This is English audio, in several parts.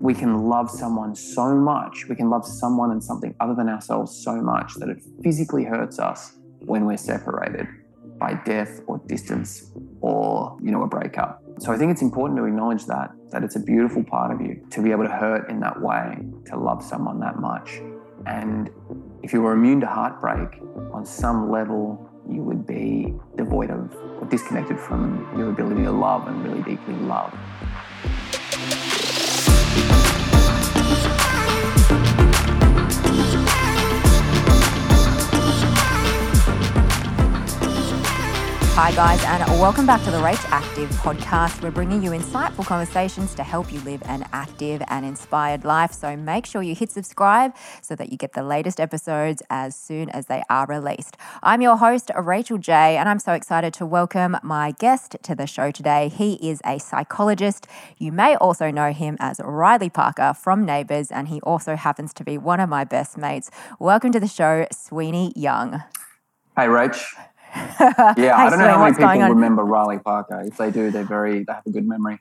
we can love someone so much, we can love someone and something other than ourselves so much that it physically hurts us when we're separated by death or distance or, you know, a breakup. So I think it's important to acknowledge that, that it's a beautiful part of you to be able to hurt in that way, to love someone that much. And if you were immune to heartbreak, on some level, you would be devoid of or disconnected from your ability to love and really deeply love. Bye. Hi, guys, and welcome back to the Rach Active podcast. We're bringing you insightful conversations to help you live an active and inspired life. So make sure you hit subscribe so that you get the latest episodes as soon as they are released. I'm your host, Rachel Jay, and I'm so excited to welcome my guest to the show today. He is a psychologist. You may also know him as Riley Parker from Neighbours, and he also happens to be one of my best mates. Welcome to the show, Sweeney Young. Hey, Rach. Yeah, I don't know how many people on? remember Riley Parker. If they do, they're very they have a good memory.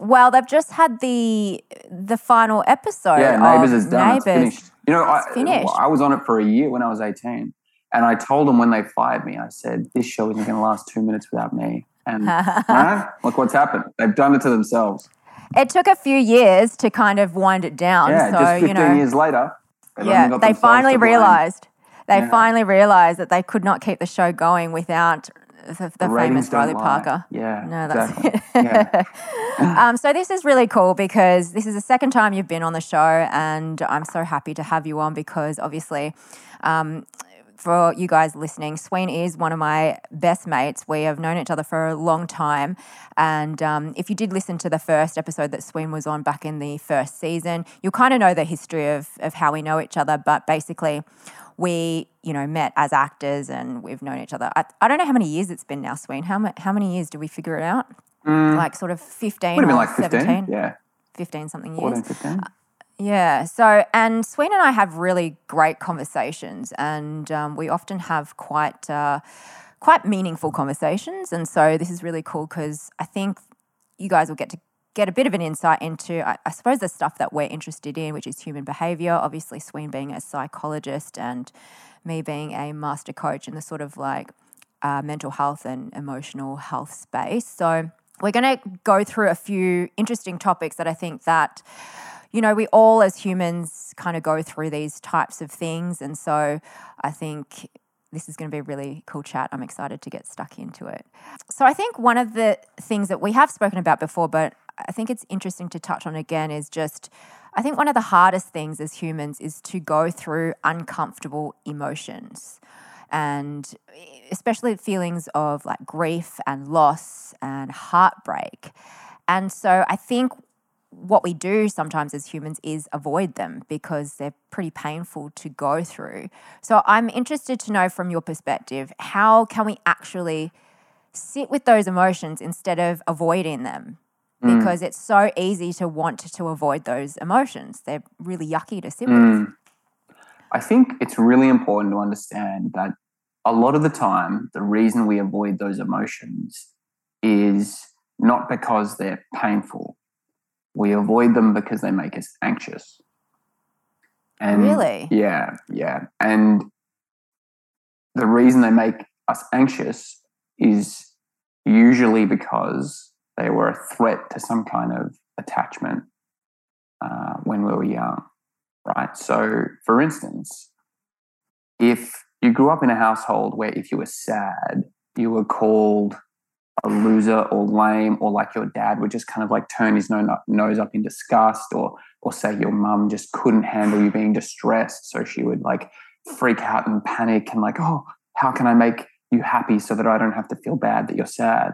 Well, they've just had the the final episode. yeah, Neighbours is done. It's Neighbours. finished. You know, I, It's finished. I was on it for a year when I was 18. And I told them when they fired me, I said, this show isn't going to last two minutes without me. And no, look what's happened. They've done it to themselves. It took a few years to kind of wind it down. Yeah, so just 15 you know, years later. yeah, they finally realized. They Yeah. finally realized that they could not keep the show going without the, the, famous Riley lie. Parker. Yeah, No, that's exactly. it. Yeah. um, so this is really cool because this is the second time you've been on the show, and I'm so happy to have you on because obviously. Um, for you guys listening, Sween is one of my best mates. We have known each other for a long time. And um, if you did listen to the first episode that Sween was on back in the first season, you'll kind of know the history of, of how we know each other. But basically, we, you know, met as actors and we've known each other. I, I don't know how many years it's been now, Sween. How, ma- how many years do we figure it out? Like sort of 15 Would have or been like 15. 17? Yeah, 15 something years. 14, 15. Yeah. So, and Sween and I have really great conversations, and um, we often have quite uh, quite meaningful conversations. And so, this is really cool because I think you guys will get to get a bit of an insight into, I, I suppose, the stuff that we're interested in, which is human behavior. Obviously, Sween being a psychologist, and me being a master coach in the sort of like uh, mental health and emotional health space. So, we're going to go through a few interesting topics that I think that you know, we all as humans kind of go through these types of things. And so I think this is going to be a really cool chat. I'm excited to get stuck into it. So I think one of the things that we have spoken about before, but I think it's interesting to touch on again, is just I think one of the hardest things as humans is to go through uncomfortable emotions. And especially feelings of like grief and loss and heartbreak. And so I think what we do sometimes as humans is avoid them because they're pretty painful to go through. So I'm interested to know from your perspective, how can we actually sit with those emotions instead of avoiding them? Because it's so easy to want to avoid those emotions. They're really yucky to sit with. Mm. I think it's really important to understand that a lot of the time, the reason we avoid those emotions is not because they're painful. We avoid them because they make us anxious. And Really? Yeah, yeah. And the reason they make us anxious is usually because they were a threat to some kind of attachment uh, when we were young, right? So, for instance, if you grew up in a household where if you were sad, you were called a loser or lame, or like your dad would just kind of like turn his nose up in disgust, or or say your mum just couldn't handle you being distressed, so she would like freak out and panic and like, oh, how can I make you happy so that I don't have to feel bad that you're sad?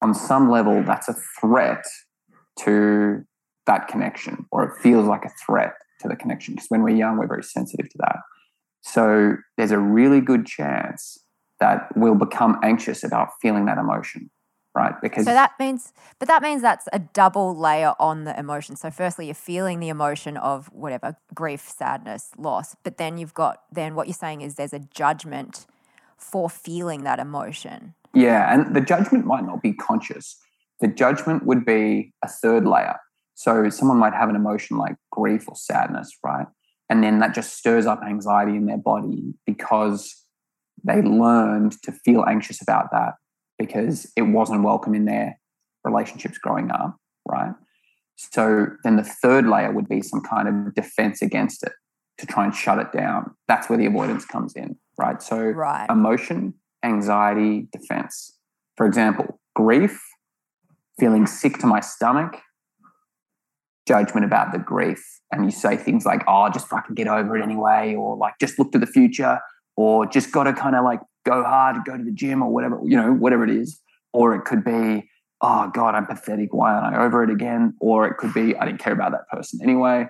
On some level, that's a threat to that connection, or it feels like a threat to the connection because when we're young, we're very sensitive to that. So there's a really good chance that we'll become anxious about feeling that emotion, right? Because So that means, but that means that's a double layer on the emotion. So firstly, you're feeling the emotion of whatever grief, sadness, loss, but then you've got then what you're saying is there's a judgment for feeling that emotion. Yeah, and the judgment might not be conscious. The judgment would be a third layer. So someone might have an emotion like grief or sadness, right? And then that just stirs up anxiety in their body because they learned to feel anxious about that because it wasn't welcome in their relationships growing up, right? So then the third layer would be some kind of defense against it to try and shut it down. That's where the avoidance comes in, right? So Right. emotion, anxiety, defense. For example, grief, feeling sick to my stomach, judgment about the grief. And you say things like, oh, just fucking get over it anyway, or like just look to the future, or just got to kind of like go hard, go to the gym, or whatever, you know, whatever it is. Or it could be, oh, God, I'm pathetic. Why aren't I over it again? Or it could be, I didn't care about that person anyway.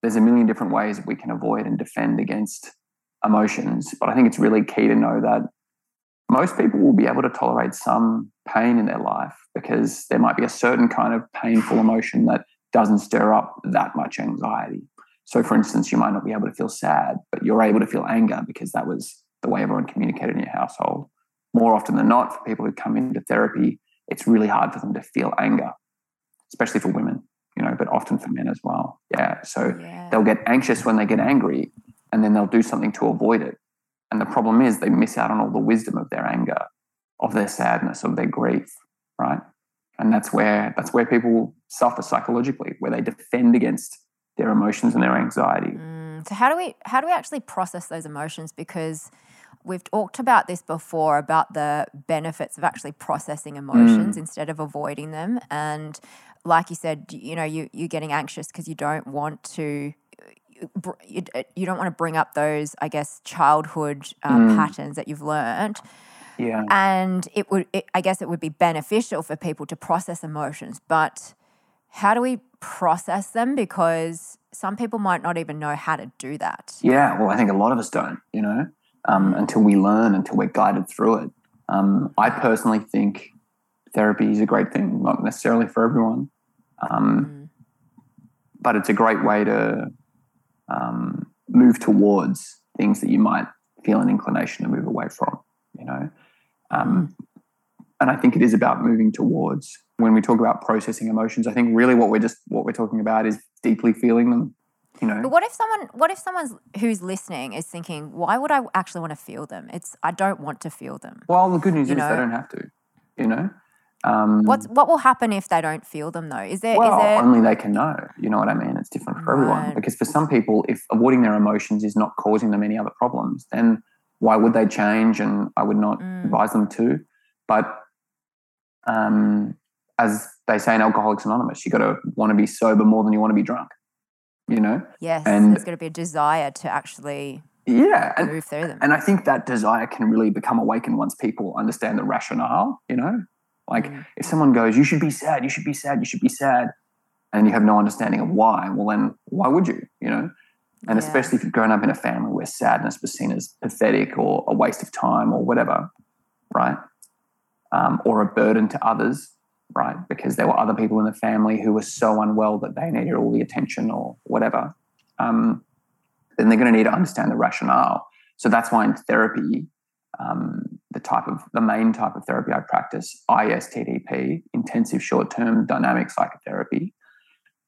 There's a million different ways we can avoid and defend against emotions. But I think it's really key to know that most people will be able to tolerate some pain in their life because there might be a certain kind of painful emotion that doesn't stir up that much anxiety. So, for instance, you might not be able to feel sad, but you're able to feel anger because that was the way everyone communicated in your household. More often than not, for people who come into therapy, it's really hard for them to feel anger, especially for women, you know, but often for men as well. Yeah. So Yeah. they'll get anxious when they get angry and then they'll do something to avoid it. And the problem is they miss out on all the wisdom of their anger, of their sadness, of their grief, right? And that's where that's where people suffer psychologically, where they defend against their emotions and their anxiety. Mm, so how do we how do we actually process those emotions? Because we've talked about this before about the benefits of actually processing emotions instead of avoiding them. And like you said, you know, you you're getting anxious because you don't want to. Br- You, you don't want to bring up those, I guess, childhood um, patterns that you've learned, Yeah. and it would, it, I guess, it would be beneficial for people to process emotions. But how do we process them? Because some people might not even know how to do that. Yeah, well, I think a lot of us don't, you know, um, until we learn, until we're guided through it. Um, I personally think therapy is a great thing, not necessarily for everyone, um, but it's a great way to um, move towards things that you might feel an inclination to move away from, you know. Um, and I think it is about moving towards. When we talk about processing emotions, I think really what we're just what we're talking about is deeply feeling them. You know, But what if someone, what if someone who's listening is thinking, why would I actually want to feel them? It's I don't want to feel them. Well, the good news you is know? they don't have to. You know. Um, What's what will happen if they don't feel them though? Is there is well, there only they can know. You know what I mean? It's different for everyone. Because for some people, if avoiding their emotions is not causing them any other problems, then why would they change? And I would not Mm. advise them to. But um, as they say in Alcoholics Anonymous, you got to want to be sober more than you want to be drunk. You know? yes, and- there's going to be a desire to actually Yeah. And, move through them. and I think that desire can really become awakened once people understand the rationale, you know? Like Mm. if someone goes, you should be sad, you should be sad, you should be sad, and you have no understanding of why, well, then why would you, you know? And Yeah. especially if you've grown up in a family where sadness was seen as pathetic or a waste of time or whatever, right? Um, or a burden to others, right? Because there were other people in the family who were so unwell that they needed all the attention or whatever. Um, then they're going to need to understand the rationale. So that's why in therapy, um, the type of the main type of therapy I practice, ISTDP, intensive short-term dynamic psychotherapy.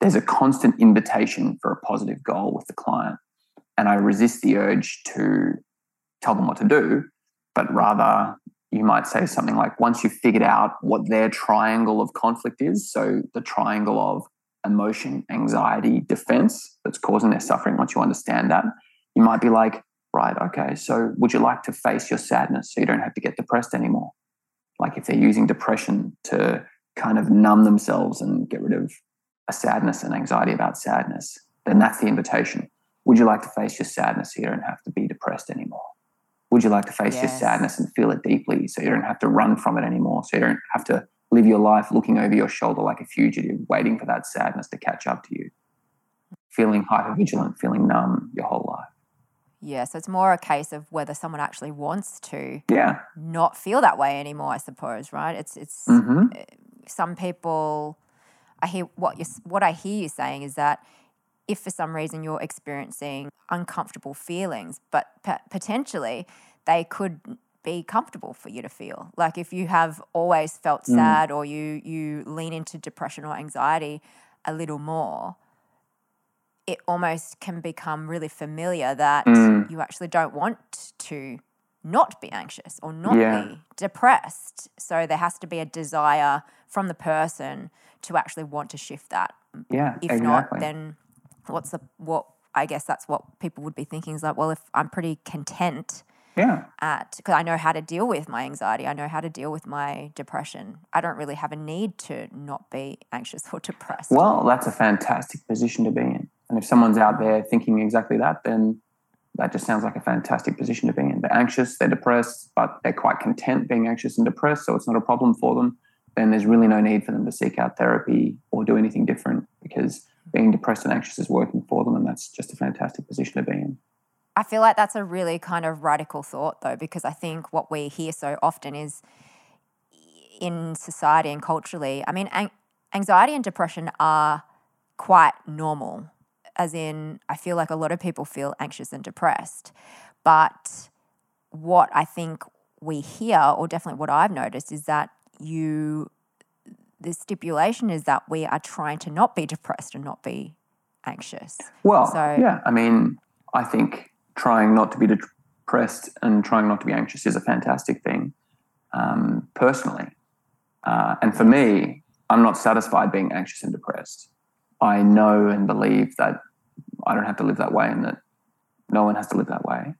There's a constant invitation for a positive goal with the client, and I resist the urge to tell them what to do, but rather you might say something like, once you've figured out what their triangle of conflict is, so the triangle of emotion, anxiety, defense that's causing their suffering, once you understand that, you might be like, right, okay, so would you like to face your sadness so you don't have to get depressed anymore? Like if they're using depression to kind of numb themselves and get rid of a sadness and anxiety about sadness, then that's the invitation. Would you like to face your sadness so you don't have to be depressed anymore? Would you like to face your sadness and feel it deeply so you don't have to run from it anymore? So you don't have to live your life looking over your shoulder like a fugitive, waiting for that sadness to catch up to you, feeling hypervigilant, feeling numb your whole life. Yeah, so it's more a case of whether someone actually wants to Yeah. not feel that way anymore. I suppose, right? It's it's hmm some people I hear what you what I hear you saying is that if for some reason you're experiencing uncomfortable feelings, but p- potentially they could be comfortable for you to feel. Like if you have always felt Mm. sad or you you lean into depression or anxiety, a little more, it almost can become really familiar that Mm. you actually don't want to not be anxious or not Yeah. be depressed. So there has to be a desire from the person to actually want to shift that. Yeah, If exactly. not, then what's the what? I guess that's what people would be thinking is like, well, if I'm pretty content yeah, at because I know how to deal with my anxiety, I know how to deal with my depression. I don't really have a need to not be anxious or depressed. Well, that's a fantastic position to be in. And if someone's out there thinking exactly that, then that just sounds like a fantastic position to be in. They're anxious, they're depressed, but they're quite content being anxious and depressed, so it's not a problem for them. Then there's really no need for them to seek out therapy or do anything different because being depressed and anxious is working for them, and that's just a fantastic position to be in. I feel like that's a really kind of radical thought, though, because I think what we hear so often is in society and culturally, I mean, an- anxiety and depression are quite normal. As in, I feel like a lot of people feel anxious and depressed. But what I think we hear, or definitely what I've noticed, is that you, the stipulation is that we are trying to not be depressed and not be anxious. Well, So- yeah, I mean, I think trying not to be depressed and trying not to be anxious is a fantastic thing, um, personally. Uh, and for me, I'm not satisfied being anxious and depressed. I know and believe that I don't have to live that way and that no one has to live that way.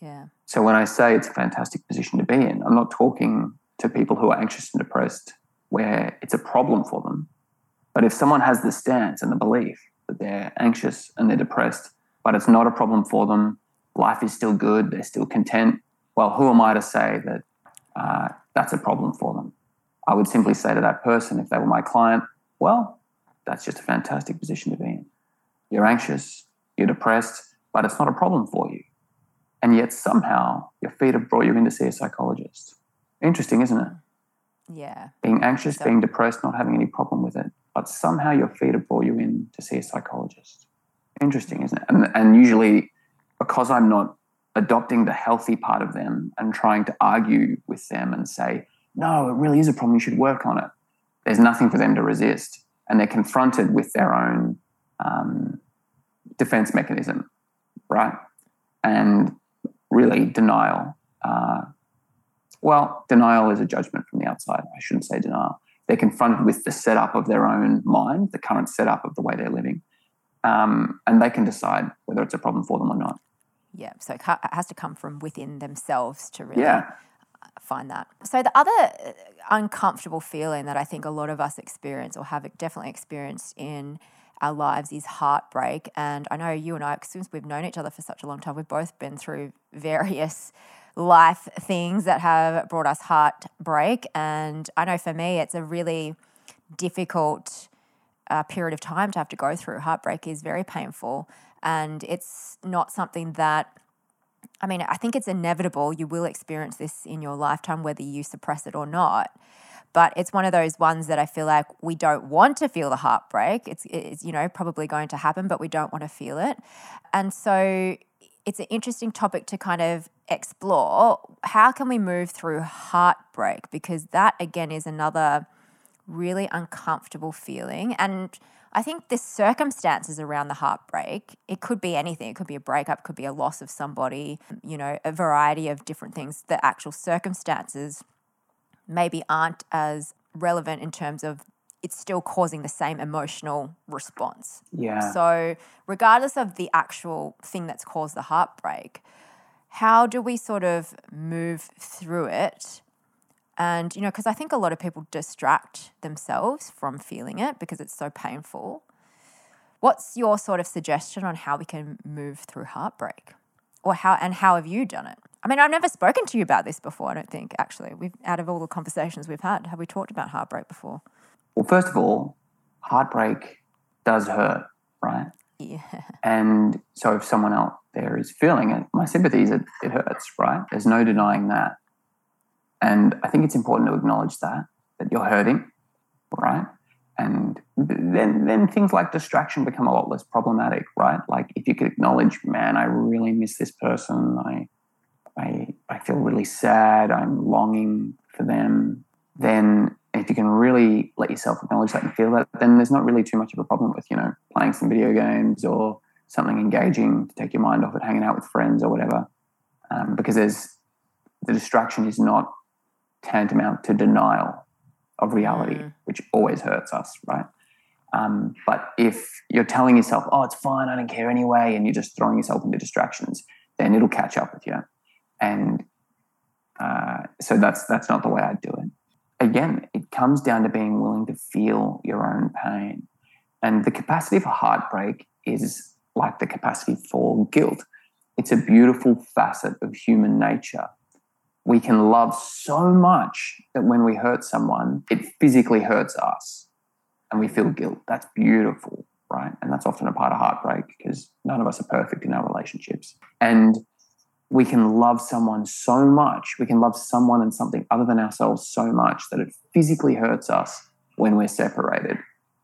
Yeah. So when I say it's a fantastic position to be in, I'm not talking to people who are anxious and depressed where it's a problem for them. But if someone has the stance and the belief that they're anxious and they're depressed, but it's not a problem for them, life is still good, they're still content, well, who am I to say that uh, that's a problem for them? I would simply say to that person, if they were my client, well, that's just a fantastic position to be in. You're anxious, you're depressed, but it's not a problem for you. And yet somehow your feet have brought you in to see a psychologist. Interesting, isn't it? Yeah. Being anxious, So- being depressed, not having any problem with it, but somehow your feet have brought you in to see a psychologist. Interesting, isn't it? And, and usually, because I'm not adopting the healthy part of them and trying to argue with them and say, no, it really is a problem, you should work on it, there's nothing for them to resist. And they're confronted with their own um, defense mechanism, right? And really, denial. Uh, well, denial is a judgment from the outside. I shouldn't say denial. They're confronted with the setup of their own mind, the current setup of the way they're living, um, and they can decide whether it's a problem for them or not. Yeah. So it it has to come from within themselves to really Yeah, find that. So the other uh, uncomfortable feeling that I think a lot of us experience or have definitely experienced in our lives is heartbreak. And I know you and I, since we've known each other for such a long time, we've both been through various life things that have brought us heartbreak. And I know for me, it's a really difficult uh, period of time to have to go through. Heartbreak is very painful, and it's not something that I mean, I think it's inevitable. You will experience this in your lifetime, whether you suppress it or not. But it's one of those ones that I feel like we don't want to feel the heartbreak. It's, it's you know, probably going to happen, but we don't want to feel it. And so it's an interesting topic to kind of explore. How can we move through heartbreak? Because that, again, is another really uncomfortable feeling. And I think the circumstances around the heartbreak, it could be anything. It could be a breakup, could be a loss of somebody, you know, a variety of different things. The actual circumstances maybe aren't as relevant in terms of it's still causing the same emotional response. yeah. So, regardless of the actual thing that's caused the heartbreak, how do we sort of move through it? And, you know, because I think a lot of people distract themselves from feeling it because it's so painful. What's your sort of suggestion on how we can move through heartbreak? Or how, and how have you done it? I mean, I've never spoken to you about this before, I don't think, actually. We've, out of all the conversations we've had, have we talked about heartbreak before? Well, first of all, heartbreak does hurt, right? Yeah. And so if someone out there is feeling it, my sympathies, it, it hurts, right? There's no denying that. And I think it's important to acknowledge that, that you're hurting, right? And then, then things like distraction become a lot less problematic, right? Like if you could acknowledge, man, I really miss this person. I, I, I feel really sad. I'm longing for them. Then if you can really let yourself acknowledge that and feel that, then there's not really too much of a problem with, you know, playing some video games or something engaging to take your mind off it, hanging out with friends or whatever. Um, because there's the distraction is not tantamount to denial of reality, mm. which always hurts us, right? Um, but if you're telling yourself, oh, it's fine, I don't care anyway, and you're just throwing yourself into distractions, then it'll catch up with you. And uh, so that's that's not the way I do it. Again, it comes down to being willing to feel your own pain. And the capacity for heartbreak is like the capacity for guilt. It's a beautiful facet of human nature. We can love so much that when we hurt someone, it physically hurts us and we feel guilt. That's beautiful, right? And that's often a part of heartbreak because none of us are perfect in our relationships. And we can love someone so much, we can love someone and something other than ourselves so much that it physically hurts us when we're separated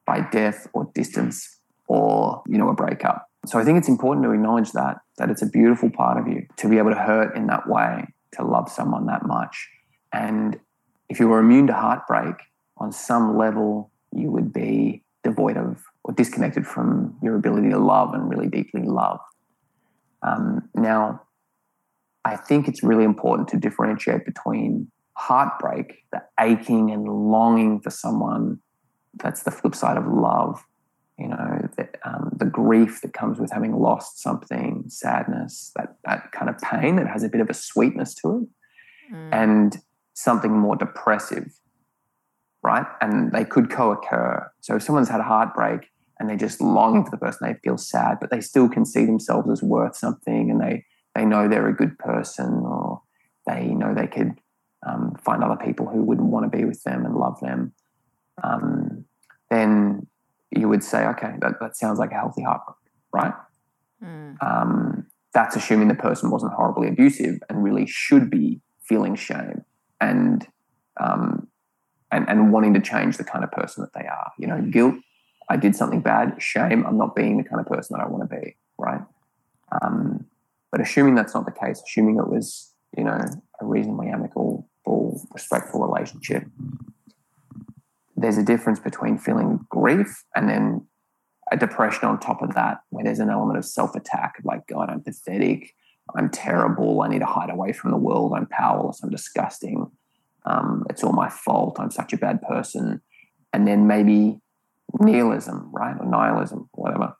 by death or distance or, you know, a breakup. So I think it's important to acknowledge that, that it's a beautiful part of you to be able to hurt in that way, to love someone that much. And if you were immune to heartbreak, on some level, you would be devoid of or disconnected from your ability to love and really deeply love. Um, now, I think it's really important to differentiate between heartbreak, the aching and longing for someone. That's the flip side of love. You know, the, um, the grief that comes with having lost something, sadness, that that kind of pain that has a bit of a sweetness to it, mm. and something more depressive, right? And they could co-occur. So if someone's had a heartbreak and they're just long for the person, they feel sad, but they still can see themselves as worth something, and they they know they're a good person or they know they could um, find other people who would want to be with them and love them, um, then you would say, okay, that, that sounds like a healthy heartbreak, right? Mm. Um, that's assuming the person wasn't horribly abusive and really should be feeling shame and um, and and wanting to change the kind of person that they are. You know, guilt. I did something bad. Shame. I'm not being the kind of person that I want to be. Right. Um, but assuming that's not the case, assuming it was, you know, a reasonably amicable, respectful relationship, there's a difference between feeling grief and then a depression on top of that, where there's an element of self attack, like, God, I'm pathetic, I'm terrible, I need to hide away from the world, I'm powerless, I'm disgusting, um, it's all my fault, I'm such a bad person. And then maybe nihilism, right? Or nihilism, whatever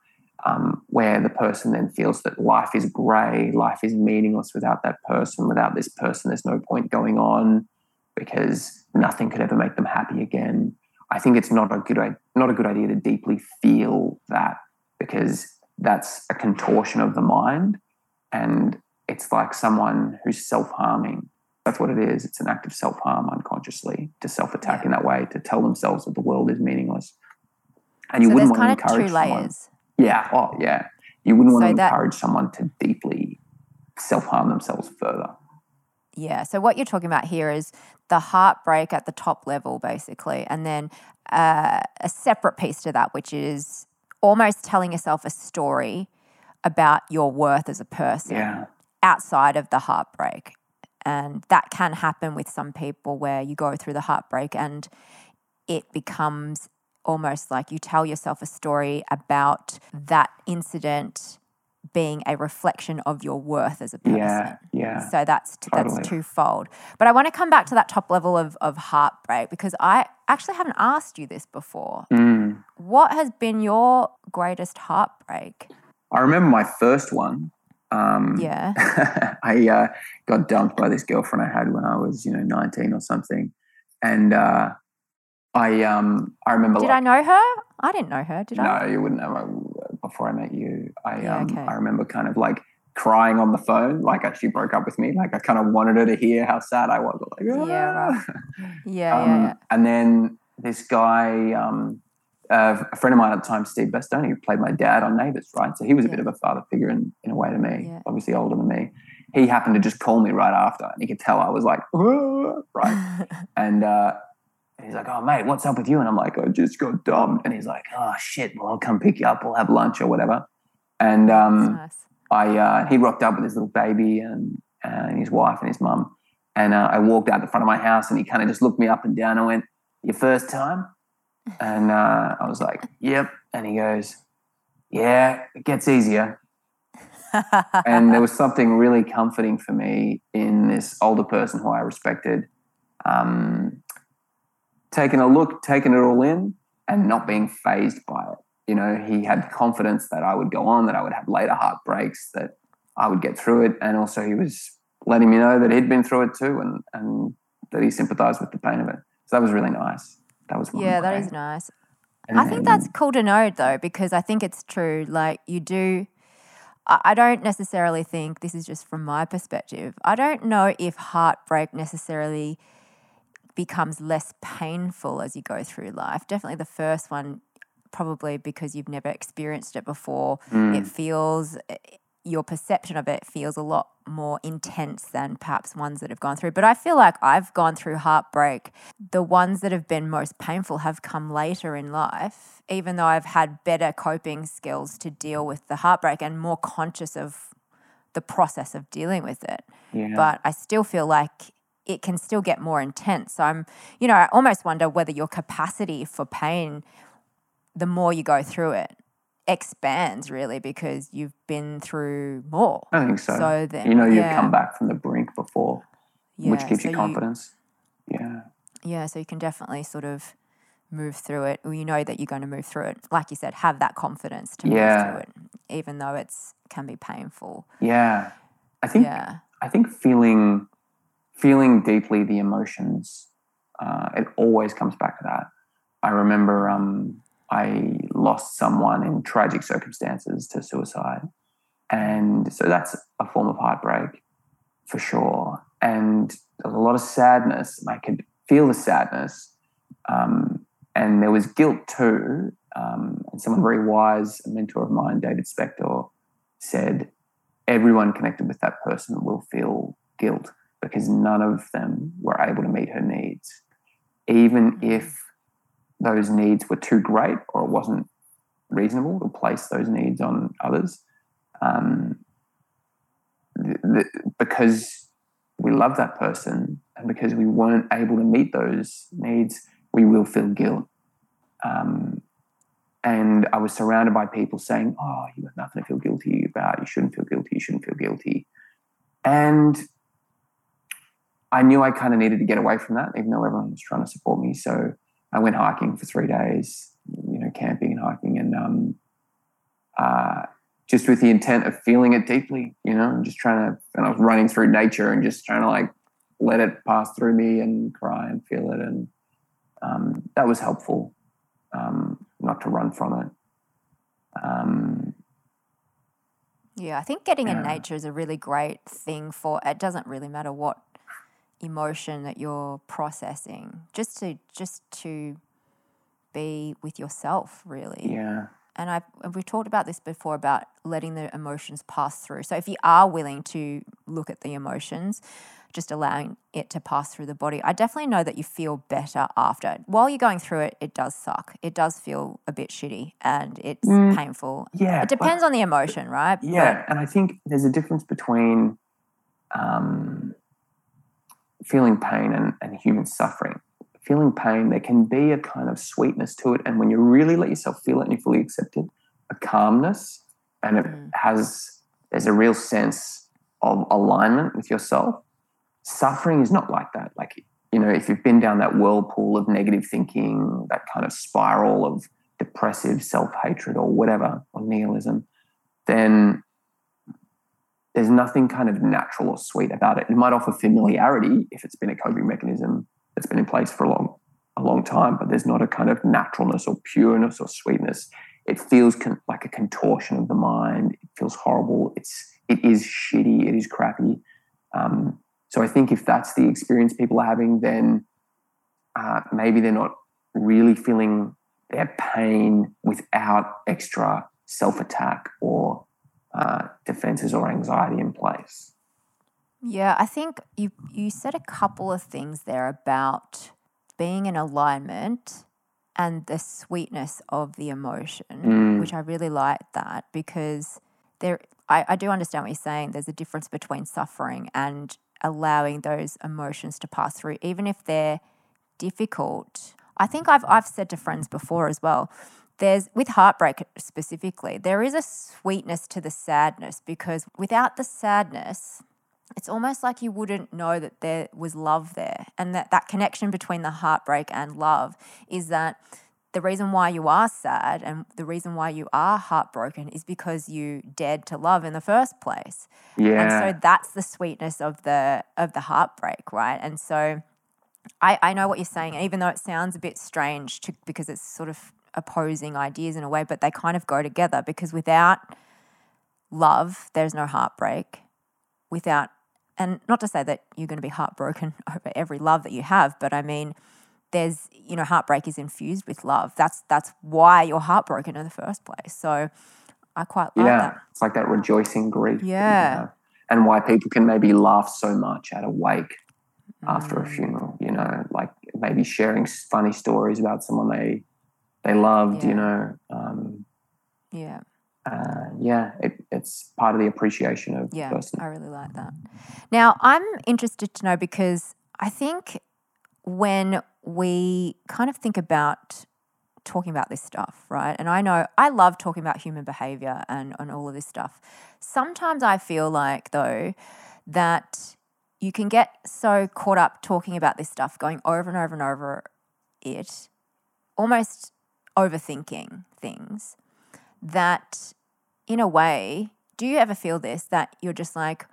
um, where the person then feels that life is grey, life is meaningless without that person. Without this person, there's no point going on because nothing could ever make them happy again. I think it's not a good not a good idea to deeply feel that because that's a contortion of the mind, and it's like someone who's self harming. That's what it is. It's an act of self harm unconsciously to self attack in that way to tell themselves that the world is meaningless. And you so wouldn't want to encourage. Someone yeah. Oh, yeah. You wouldn't want so to that, encourage someone to deeply self harm themselves further. Yeah. So what you're talking about here is the heartbreak at the top level, basically, and then uh, a separate piece to that, which is almost telling yourself a story about your worth as a person yeah. outside of the heartbreak. And that can happen with some people where you go through the heartbreak and it becomes almost like you tell yourself a story about that incident being a reflection of your worth as a person. Yeah, yeah. So that's totally. that's twofold. But I want to come back to that top level of of heartbreak because I actually haven't asked you this before. Mm. What has been your greatest heartbreak? I remember my first one. Um, yeah. I uh, got dumped by this girlfriend I had when I was, you know, 19 or something. And uh, I um I remember. Did like, I know her? I didn't know her. Did no, I? No, you wouldn't know before I met you. I yeah, um okay. I remember kind of like crying on the phone, like she broke up with me. Like I kind of wanted her to hear how sad I was. Like ah. yeah, right. yeah, um, yeah, And then this guy, um, uh, a friend of mine at the time, Steve Bastoni, who played my dad on Neighbours, right? So he was a bit of a father figure in, in a way to me, yeah. obviously older than me. He happened to just call me right after, and he could tell I was like, right. and uh, and he's like, oh, mate, what's up with you? And I'm like, I just got dumped. And he's like, oh, shit, well, I'll come pick you up. We'll have lunch or whatever. And um, nice. I, uh, he rocked up with his little baby and, and his wife and his mum. And uh, I walked out the front of my house and he kind of just looked me up and down and went, your first time? And uh, I was like, Yep. And he goes, Yeah, it gets easier. and there was something really comforting for me in this older person who I respected, um, taking a look, taking it all in, and not being fazed by it. You know, he had confidence that I would go on, that I would have later heartbreaks, that I would get through it. And also, he was letting me know that he'd been through it too and, and that he sympathized with the pain of it. So that was really nice. That was Yeah, that is nice. And I think that's cool to know though, because I think it's true. Like, you do. I don't necessarily think this is just from my perspective. I don't know if heartbreak necessarily becomes less painful as you go through life. Definitely the first one, probably because you've never experienced it before, mm. it feels your perception of it feels a lot more intense than perhaps ones that have gone through. But I feel like I've gone through heartbreak. The ones that have been most painful have come later in life, even though I've had better coping skills to deal with the heartbreak and more conscious of the process of dealing with it. Yeah. But I still feel like it can still get more intense. So I'm, you know, I almost wonder whether your capacity for pain, the more you go through it, expands really because you've been through more. I think so. So then, you know, you've yeah. come back from the brink before, yeah, which gives so you confidence. You, yeah. Yeah, so you can definitely sort of move through it, or you know that you're going to move through it. Like you said, have that confidence to yeah. move through it, even though it's can be painful. Yeah, I think. Yeah. I think feeling feeling deeply the emotions, uh, it always comes back to that. I remember um, I lost someone in tragic circumstances to suicide. And so that's a form of heartbreak for sure. And there was a lot of sadness. I could feel the sadness. Um, and there was guilt too. Um, and someone very wise, a mentor of mine, David Spector, said, Everyone connected with that person will feel guilt because none of them were able to meet her needs. Even if those needs were too great or it wasn't reasonable to place those needs on others. Um, because we love that person and because we weren't able to meet those needs, we will feel guilt. Um, and I was surrounded by people saying, Oh, you have nothing to feel guilty about. You shouldn't feel guilty. You shouldn't feel guilty. And I knew I kind of needed to get away from that, even though everyone was trying to support me. So I went hiking for three days, you know, camping and hiking, and um, uh, just with the intent of feeling it deeply, you know, and just trying to. And I was running through nature and just trying to like let it pass through me and cry and feel it, and um, that was helpful. Um, not to run from it. Um, yeah, I think getting yeah. in nature is a really great thing for. It doesn't really matter what emotion that you're processing just to just to be with yourself really yeah and I've we've talked about this before about letting the emotions pass through. So if you are willing to look at the emotions, just allowing it to pass through the body, I definitely know that you feel better after. While you're going through it, it does suck. It does feel a bit shitty and it's mm, painful. Yeah, it depends on the emotion, right? Yeah, but, and I think there's a difference between um, feeling pain and, and human suffering. Feeling pain, there can be a kind of sweetness to it. And when you really let yourself feel it and you fully accept it, a calmness, and it mm. has, there's a real sense of alignment with yourself. Suffering is not like that. Like, you know, if you've been down that whirlpool of negative thinking, that kind of spiral of depressive self hatred or whatever, or nihilism, then there's nothing kind of natural or sweet about it. It might offer familiarity if it's been a coping mechanism that's been in place for a long, a long time, but there's not a kind of naturalness or pureness or sweetness. It feels con- like a contortion of the mind. It feels horrible. It's it is shitty. It is crappy. Um, so I think if that's the experience people are having, then uh, maybe they're not really feeling their pain without extra self attack or uh, defenses or anxiety in place. Yeah, I think you you said a couple of things there about being in alignment and the sweetness of the emotion, mm. which I really like that because there I, I do understand what you're saying. There's a difference between suffering and allowing those emotions to pass through, even if they're difficult. I think I've I've said to friends before as well. There's with heartbreak specifically, there is a sweetness to the sadness because without the sadness, it's almost like you wouldn't know that there was love there and that that connection between the heartbreak and love is that the reason why you are sad and the reason why you are heartbroken is because you dared to love in the first place. Yeah. And so that's the sweetness of the of the heartbreak, right? And so I, I know what you're saying, even though it sounds a bit strange to, because it's sort of opposing ideas in a way, but they kind of go together because without love, there's no heartbreak. Without and not to say that you're going to be heartbroken over every love that you have, but I mean there's you know heartbreak is infused with love. That's that's why you're heartbroken in the first place. So I quite like yeah, that. it's like that rejoicing grief. Yeah. And why people can maybe laugh so much at a wake after a Mm. funeral, you know, like maybe sharing funny stories about someone they they loved, Yeah. you know. Um, Yeah. uh, yeah, it, it's part of the appreciation of Yeah, the person. I really like that. Now, I'm interested to know because I think when we kind of think about talking about this stuff, right? And I know I love talking about human behavior and, and all of this stuff. Sometimes I feel like, though, that you can get so caught up talking about this stuff, going over and over and over it, almost overthinking things, that in a way, do you ever feel this that you're just like,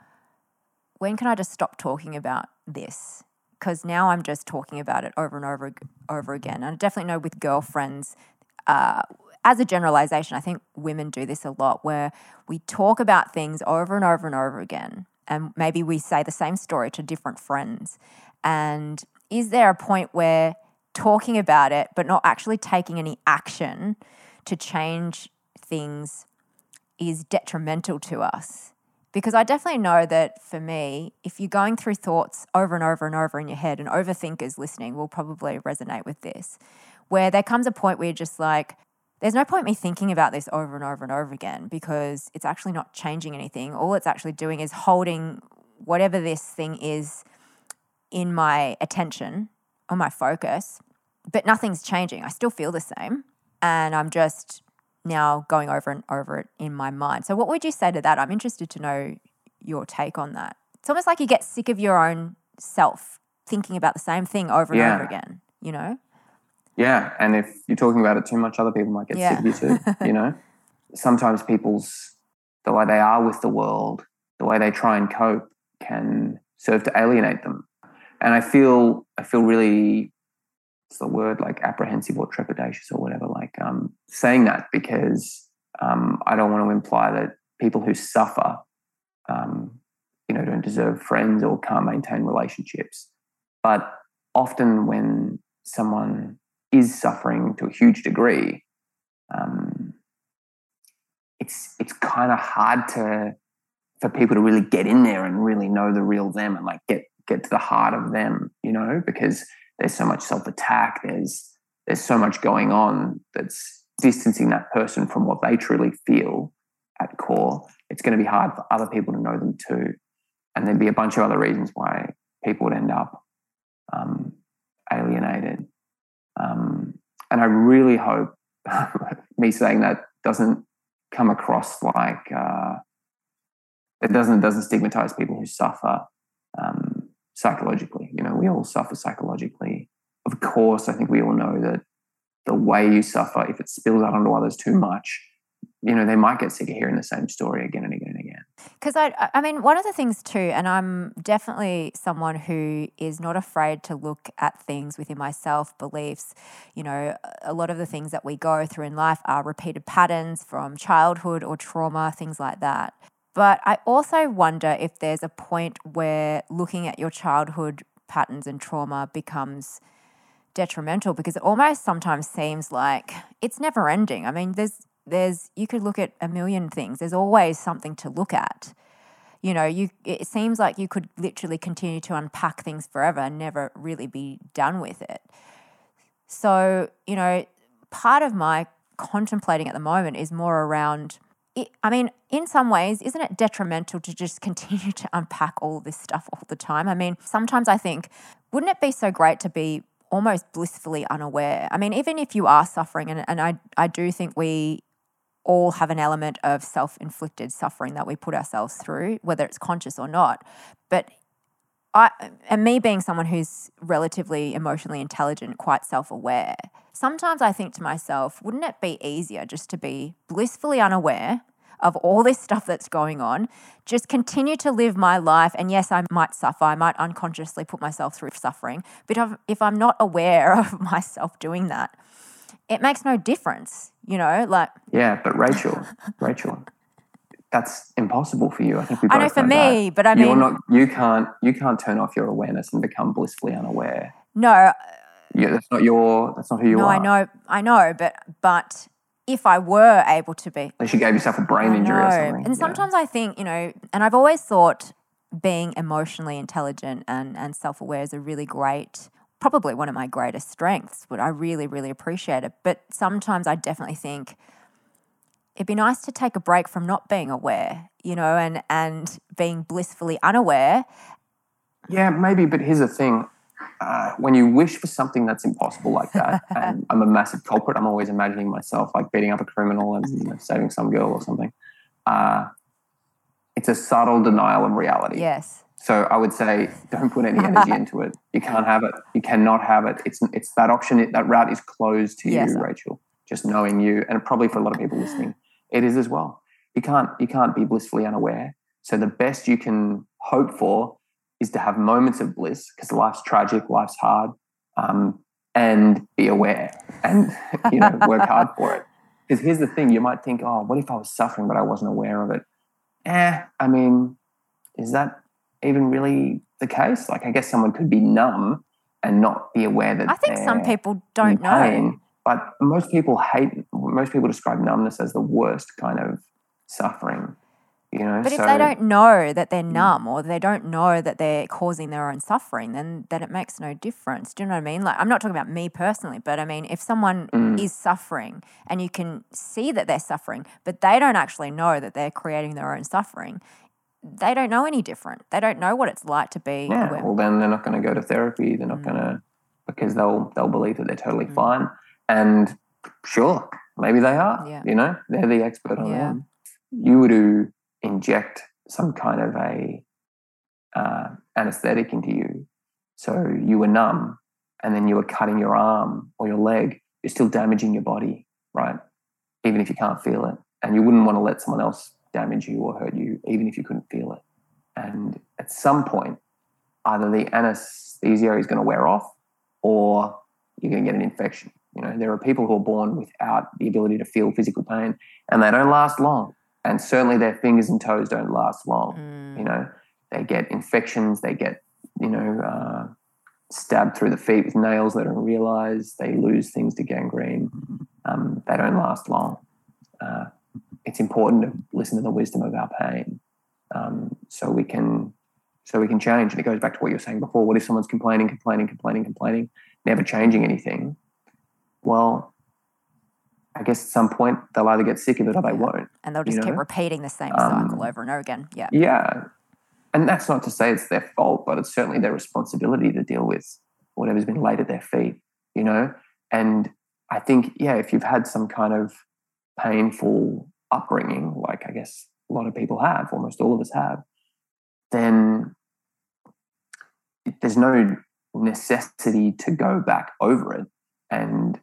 when can I just stop talking about this? Because now I'm just talking about it over and over over again. And I definitely know with girlfriends, uh, as a generalization, I think women do this a lot where we talk about things over and over and over again. And maybe we say the same story to different friends. And is there a point where talking about it, but not actually taking any action to change things is detrimental to us. Because I definitely know that for me, if you're going through thoughts over and over and over in your head, and overthinkers listening will probably resonate with this, where there comes a point where you're just like, there's no point me thinking about this over and over and over again because it's actually not changing anything. All it's actually doing is holding whatever this thing is in my attention or my focus, but nothing's changing. I still feel the same. And I'm just now going over and over it in my mind. So, what would you say to that? I'm interested to know your take on that. It's almost like you get sick of your own self thinking about the same thing over and Yeah. over again, you know? Yeah, and if you're talking about it too much, other people might get Yeah. sick of you too. You know, sometimes people's the way they are with the world, the way they try and cope, can serve to alienate them. And I feel, I feel really, what's the word like apprehensive or trepidatious or whatever, like um, saying that because um, I don't want to imply that people who suffer, um, you know, don't deserve friends or can't maintain relationships. But often when someone is suffering to a huge degree, um, it's it's kind of hard to for people to really get in there and really know the real them and like get get to the heart of them, you know, because there's so much self attack. There's there's so much going on that's distancing that person from what they truly feel at core. It's going to be hard for other people to know them too, and there'd be a bunch of other reasons why people would end up um, alienated. Um, and I really hope me saying that doesn't come across like uh, it doesn't doesn't stigmatize people who suffer um, psychologically. We all suffer psychologically. Of course, I think we all know that the way you suffer, if it spills out onto others too much, you know, they might get sick of hearing the same story again and again and again. Because I, I mean, one of the things too, and I'm definitely someone who is not afraid to look at things within myself, beliefs. You know, a lot of the things that we go through in life are repeated patterns from childhood or trauma, things like that. But I also wonder if there's a point where looking at your childhood patterns and trauma becomes detrimental because it almost sometimes seems like it's never ending. I mean, there's there's you could look at a million things. There's always something to look at. You know, you it seems like you could literally continue to unpack things forever and never really be done with it. So, you know, part of my contemplating at the moment is more around I mean, in some ways, isn't it detrimental to just continue to unpack all this stuff all the time? I mean, sometimes I think, wouldn't it be so great to be almost blissfully unaware. I mean, even if you are suffering, and, and I, I do think we all have an element of self inflicted suffering that we put ourselves through, whether it's conscious or not. But I, and me being someone who's relatively emotionally intelligent, quite self aware, sometimes I think to myself, wouldn't it be easier just to be blissfully unaware of all this stuff that's going on, just continue to live my life. And yes, I might suffer, I might unconsciously put myself through suffering, but if I'm not aware of myself doing that, it makes no difference, you know, like. Yeah, but Rachel, Rachel, that's impossible for you. I think we I know for me, that. but I mean, you're not. You can't. You can't turn off your awareness and become blissfully unaware. No. Uh, yeah, that's not your. That's not who you no, are. No, I know. I know, but but if I were able to be. Unless you gave yourself a brain injury or something. And sometimes yeah. I think, you know, and I've always thought being emotionally intelligent and, and self aware is a really great, probably one of my greatest strengths. But I really, really appreciate it. But sometimes I definitely think it'd be nice to take a break from not being aware, you know, and, and being blissfully unaware. Yeah, maybe. But here's the thing uh, when you wish for something that's impossible like that, and I'm a massive culprit, I'm always imagining myself like beating up a criminal and you know, saving some girl or something. Uh, it's a subtle denial of reality. Yes. So I would say, don't put any energy into it. You can't have it. You cannot have it. It's it's that option. That route is closed to yes. you, Rachel. Just knowing you, and probably for a lot of people listening, it is as well. You can't you can't be blissfully unaware. So the best you can hope for is to have moments of bliss because life's tragic, life's hard, um, and be aware and you know work hard for it. Because here's the thing: you might think, "Oh, what if I was suffering but I wasn't aware of it?" Eh, I mean, is that even really the case? Like, I guess someone could be numb and not be aware that. I think some people don't know. But most people hate. Most people describe numbness as the worst kind of suffering. You know, but so, if they don't know that they're mm. numb or they don't know that they're causing their own suffering, then then it makes no difference. Do you know what I mean? Like I'm not talking about me personally, but I mean if someone mm. is suffering and you can see that they're suffering, but they don't actually know that they're creating their own suffering, they don't know any different. They don't know what it's like to be. Yeah. Well, then they're not going to go to therapy. They're not mm. going to because they'll they'll believe that they're totally mm. fine. And sure, maybe they are. Yeah. You know, they're the expert on yeah. them. You would do inject some kind of a uh, anesthetic into you, so you were numb, and then you were cutting your arm or your leg, you're still damaging your body, right? Even if you can't feel it, and you wouldn't want to let someone else damage you or hurt you, even if you couldn't feel it. And at some point, either the anesthesia is going to wear off, or you're going to get an infection. You know, there are people who are born without the ability to feel physical pain, and they don't last long and certainly their fingers and toes don't last long. Mm. You know, they get infections, they get you know uh, stabbed through the feet with nails. They don't realize they lose things to gangrene. Um, they don't last long. Uh, it's important to listen to the wisdom of our pain, um, so we can so we can change. And it goes back to what you were saying before. What if someone's complaining, complaining, complaining, complaining, never changing anything? Well, I guess at some point they'll either get sick of it or they won't. And they'll just keep know? repeating the same cycle um, over and over again. Yeah. Yeah. And that's not to say it's their fault, but it's certainly their responsibility to deal with whatever's been laid at their feet, you know? And I think, yeah, if you've had some kind of painful upbringing, like I guess a lot of people have, almost all of us have, then there's no necessity to go back over it and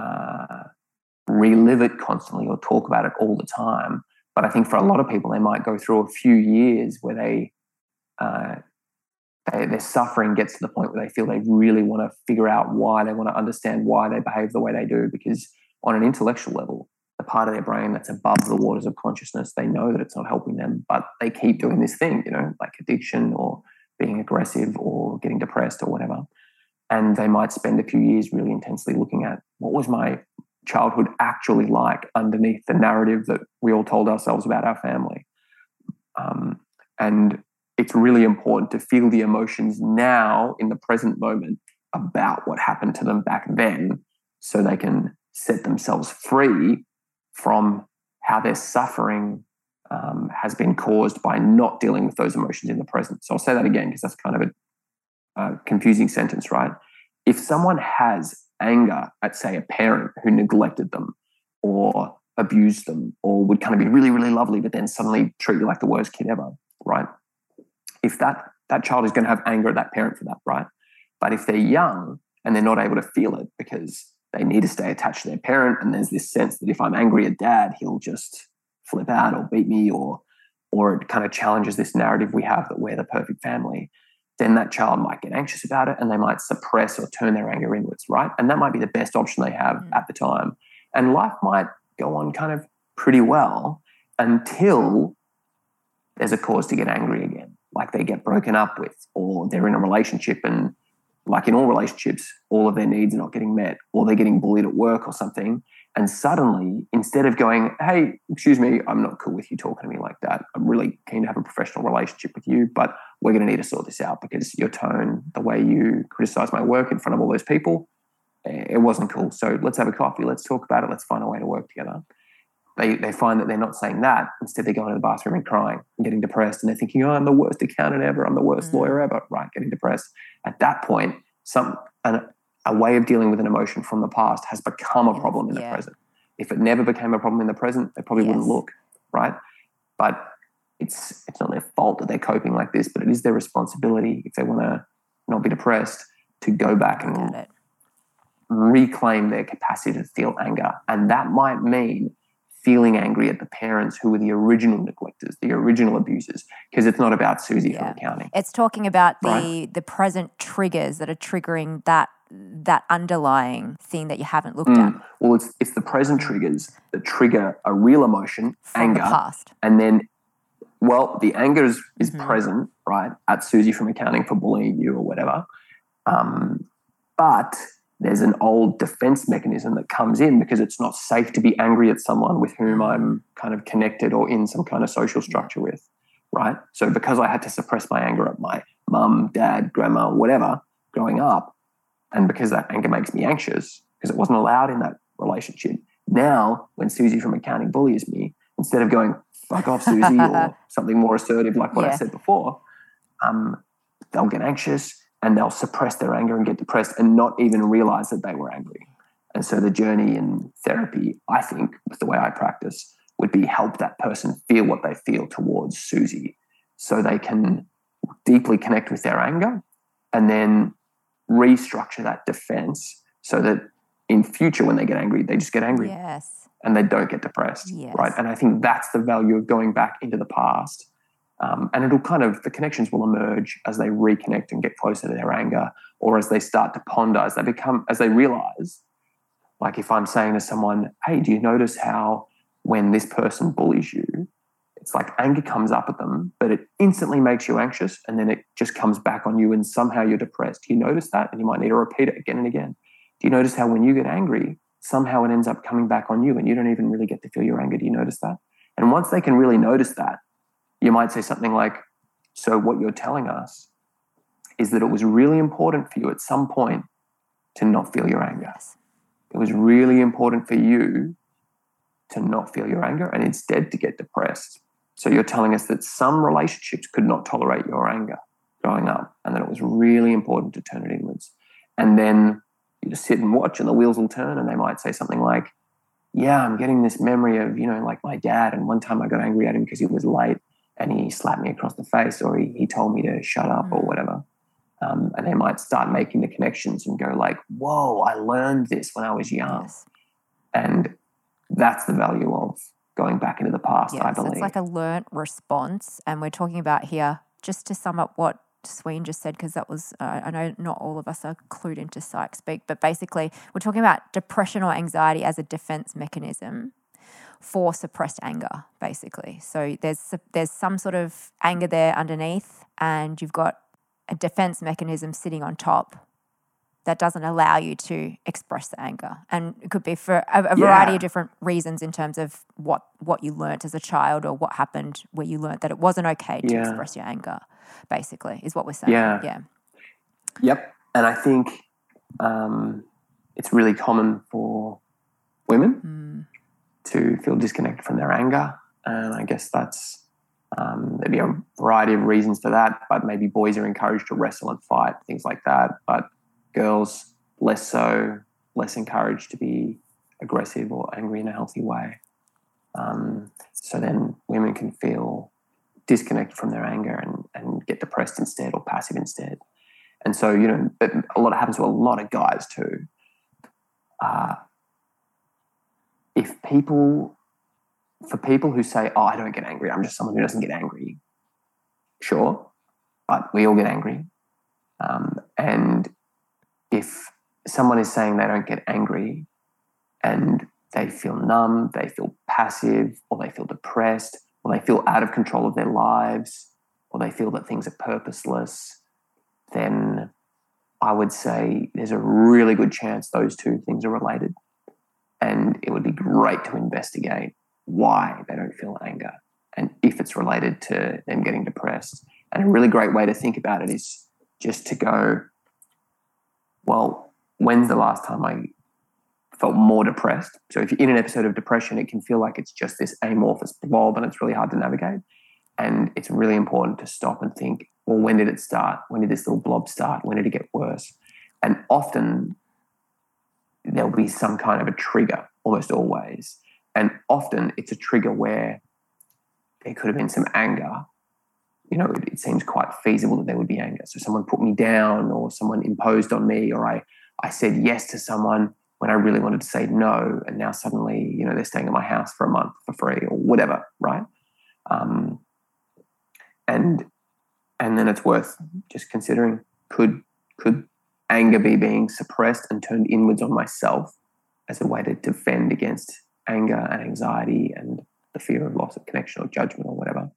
uh, relive it constantly or talk about it all the time. But I think for a lot of people, they might go through a few years where they, uh, they their suffering gets to the point where they feel they really want to figure out why they want to understand why they behave the way they do. Because on an intellectual level, the part of their brain that's above the waters of consciousness, they know that it's not helping them, but they keep doing this thing, you know, like addiction or being aggressive or getting depressed or whatever. And they might spend a few years really intensely looking at what was my childhood actually like underneath the narrative that we all told ourselves about our family. Um, and it's really important to feel the emotions now in the present moment about what happened to them back then so they can set themselves free from how their suffering um, has been caused by not dealing with those emotions in the present. So I'll say that again because that's kind of a, confusing sentence, right? if someone has anger at, say, a parent who neglected them or abused them or would kind of be really, really lovely, but then suddenly treat you like the worst kid ever, right? If that that child is going to have anger at that parent for that, right? But if they're young and they're not able to feel it because they need to stay attached to their parent, and there's this sense that if I'm angry at dad, he'll just flip out or beat me, or or it kind of challenges this narrative we have that we're the perfect family, then that child might get anxious about it and they might suppress or turn their anger inwards, right? And that might be the best option they have mm. at the time. And life might go on kind of pretty well until there's a cause to get angry again, like they get broken up with, or they're in a relationship and, like in all relationships, all of their needs are not getting met, or they're getting bullied at work or something. And suddenly, instead of going, hey, excuse me, I'm not cool with you talking to me like that. I'm really keen to have a professional relationship with you, but we're going to need to sort this out because your tone, the way you criticize my work in front of all those people, it wasn't cool. So let's have a coffee. Let's talk about it. Let's find a way to work together. They, they find that they're not saying that. Instead, they're going to the bathroom and crying and getting depressed. And they're thinking, oh, I'm the worst accountant ever. I'm the worst mm. lawyer ever. Right, getting depressed. At that point, some an, a way of dealing with an emotion from the past has become a problem in the yeah. present. If it never became a problem in the present, they probably yes. wouldn't look, right? But it's it's not their fault that they're coping like this, but it is their responsibility if they want to not be depressed to go back and reclaim their capacity to feel anger. And that might mean feeling angry at the parents who were the original neglectors, the original abusers, because it's not about Susie yeah. from accounting. It's talking about right? the the present triggers that are triggering that that underlying thing that you haven't looked mm. at. Well, it's it's the present triggers that trigger a real emotion, from anger, past. and then well, the anger is, is mm-hmm. present, right, at Susie from accounting for bullying you or whatever. Um, but there's an old defense mechanism that comes in because it's not safe to be angry at someone with whom I'm kind of connected or in some kind of social structure with, right? So because I had to suppress my anger at my mum, dad, grandma, whatever growing up, and because that anger makes me anxious because it wasn't allowed in that relationship. Now, when Susie from accounting bullies me, instead of going, fuck off, Susie, or something more assertive like what yeah. I said before, um, they'll get anxious and they'll suppress their anger and get depressed and not even realize that they were angry. And so the journey in therapy, I think, with the way I practice, would be help that person feel what they feel towards Susie so they can deeply connect with their anger and then restructure that defense so that in future when they get angry, they just get angry. Yes. And they don't get depressed. Yes. Right. And I think that's the value of going back into the past um, and it'll kind of, the connections will emerge as they reconnect and get closer to their anger, or as they start to ponder, as they become, as they realize, like if I'm saying to someone, hey, do you notice how when this person bullies you, it's like anger comes up at them, but it instantly makes you anxious and then it just comes back on you and somehow you're depressed. Do you notice that? And you might need to repeat it again and again. Do you notice how when you get angry, somehow it ends up coming back on you and you don't even really get to feel your anger? Do you notice that? And once they can really notice that, you might say something like, So, what you're telling us is that it was really important for you at some point to not feel your anger. It was really important for you to not feel your anger and instead to get depressed. So, you're telling us that some relationships could not tolerate your anger growing up and that it was really important to turn it inwards. And then you just sit and watch and the wheels will turn and they might say something like, yeah, I'm getting this memory of, you know, like my dad. And one time I got angry at him because he was late and he slapped me across the face or he, he told me to shut up or mm. whatever. Um, and they might start making the connections and go like, whoa, I learned this when I was young. Yes. And that's the value of going back into the past, yes, I believe. It's like a learnt response. And we're talking about here, just to sum up what Sween just said, because that was, uh, I know not all of us are clued into psych speak, but basically we're talking about depression or anxiety as a defense mechanism for suppressed anger, basically. So there's there's some sort of anger there underneath, and you've got a defense mechanism sitting on top that doesn't allow you to express the anger, and it could be for a, a variety yeah. of different reasons in terms of what what you learnt as a child or what happened where you learnt that it wasn't okay to yeah. express your anger. Basically, is what we're saying. Yeah. Yeah. Yep. And I think um, it's really common for women. Mm to feel disconnected from their anger. And I guess that's um, there'd be a variety of reasons for that, but maybe boys are encouraged to wrestle and fight, things like that. But girls less so, less encouraged to be aggressive or angry in a healthy way. Um, so then women can feel disconnected from their anger and, and get depressed instead or passive instead. And so, you know, a lot happens to a lot of guys too. Uh, if people, for people who say, oh, I don't get angry, I'm just someone who doesn't get angry, sure, but we all get angry. Um, and if someone is saying they don't get angry and they feel numb, they feel passive, or they feel depressed, or they feel out of control of their lives, or they feel that things are purposeless, then I would say there's a really good chance those two things are related. And it would be great to investigate why they don't feel anger and if it's related to them getting depressed. And a really great way to think about it is just to go, well, when's the last time I felt more depressed? So if you're in an episode of depression, it can feel like it's just this amorphous blob and it's really hard to navigate. And it's really important to stop and think, well, when did it start? When did this little blob start? When did it get worse? And often there'll be some kind of a trigger, almost always. And often it's a trigger where there could have been some anger you know, it, it, seems quite feasible that there would be anger. So someone put me down or someone imposed on me or I, I said yes to someone when I really wanted to say no. And now suddenly, you know, they're staying at my house for a month for free or whatever, right? Um, and and then it's worth just considering could could anger be being suppressed and turned inwards on myself as a way to defend against anger and anxiety and the fear of loss of connection or judgment or whatever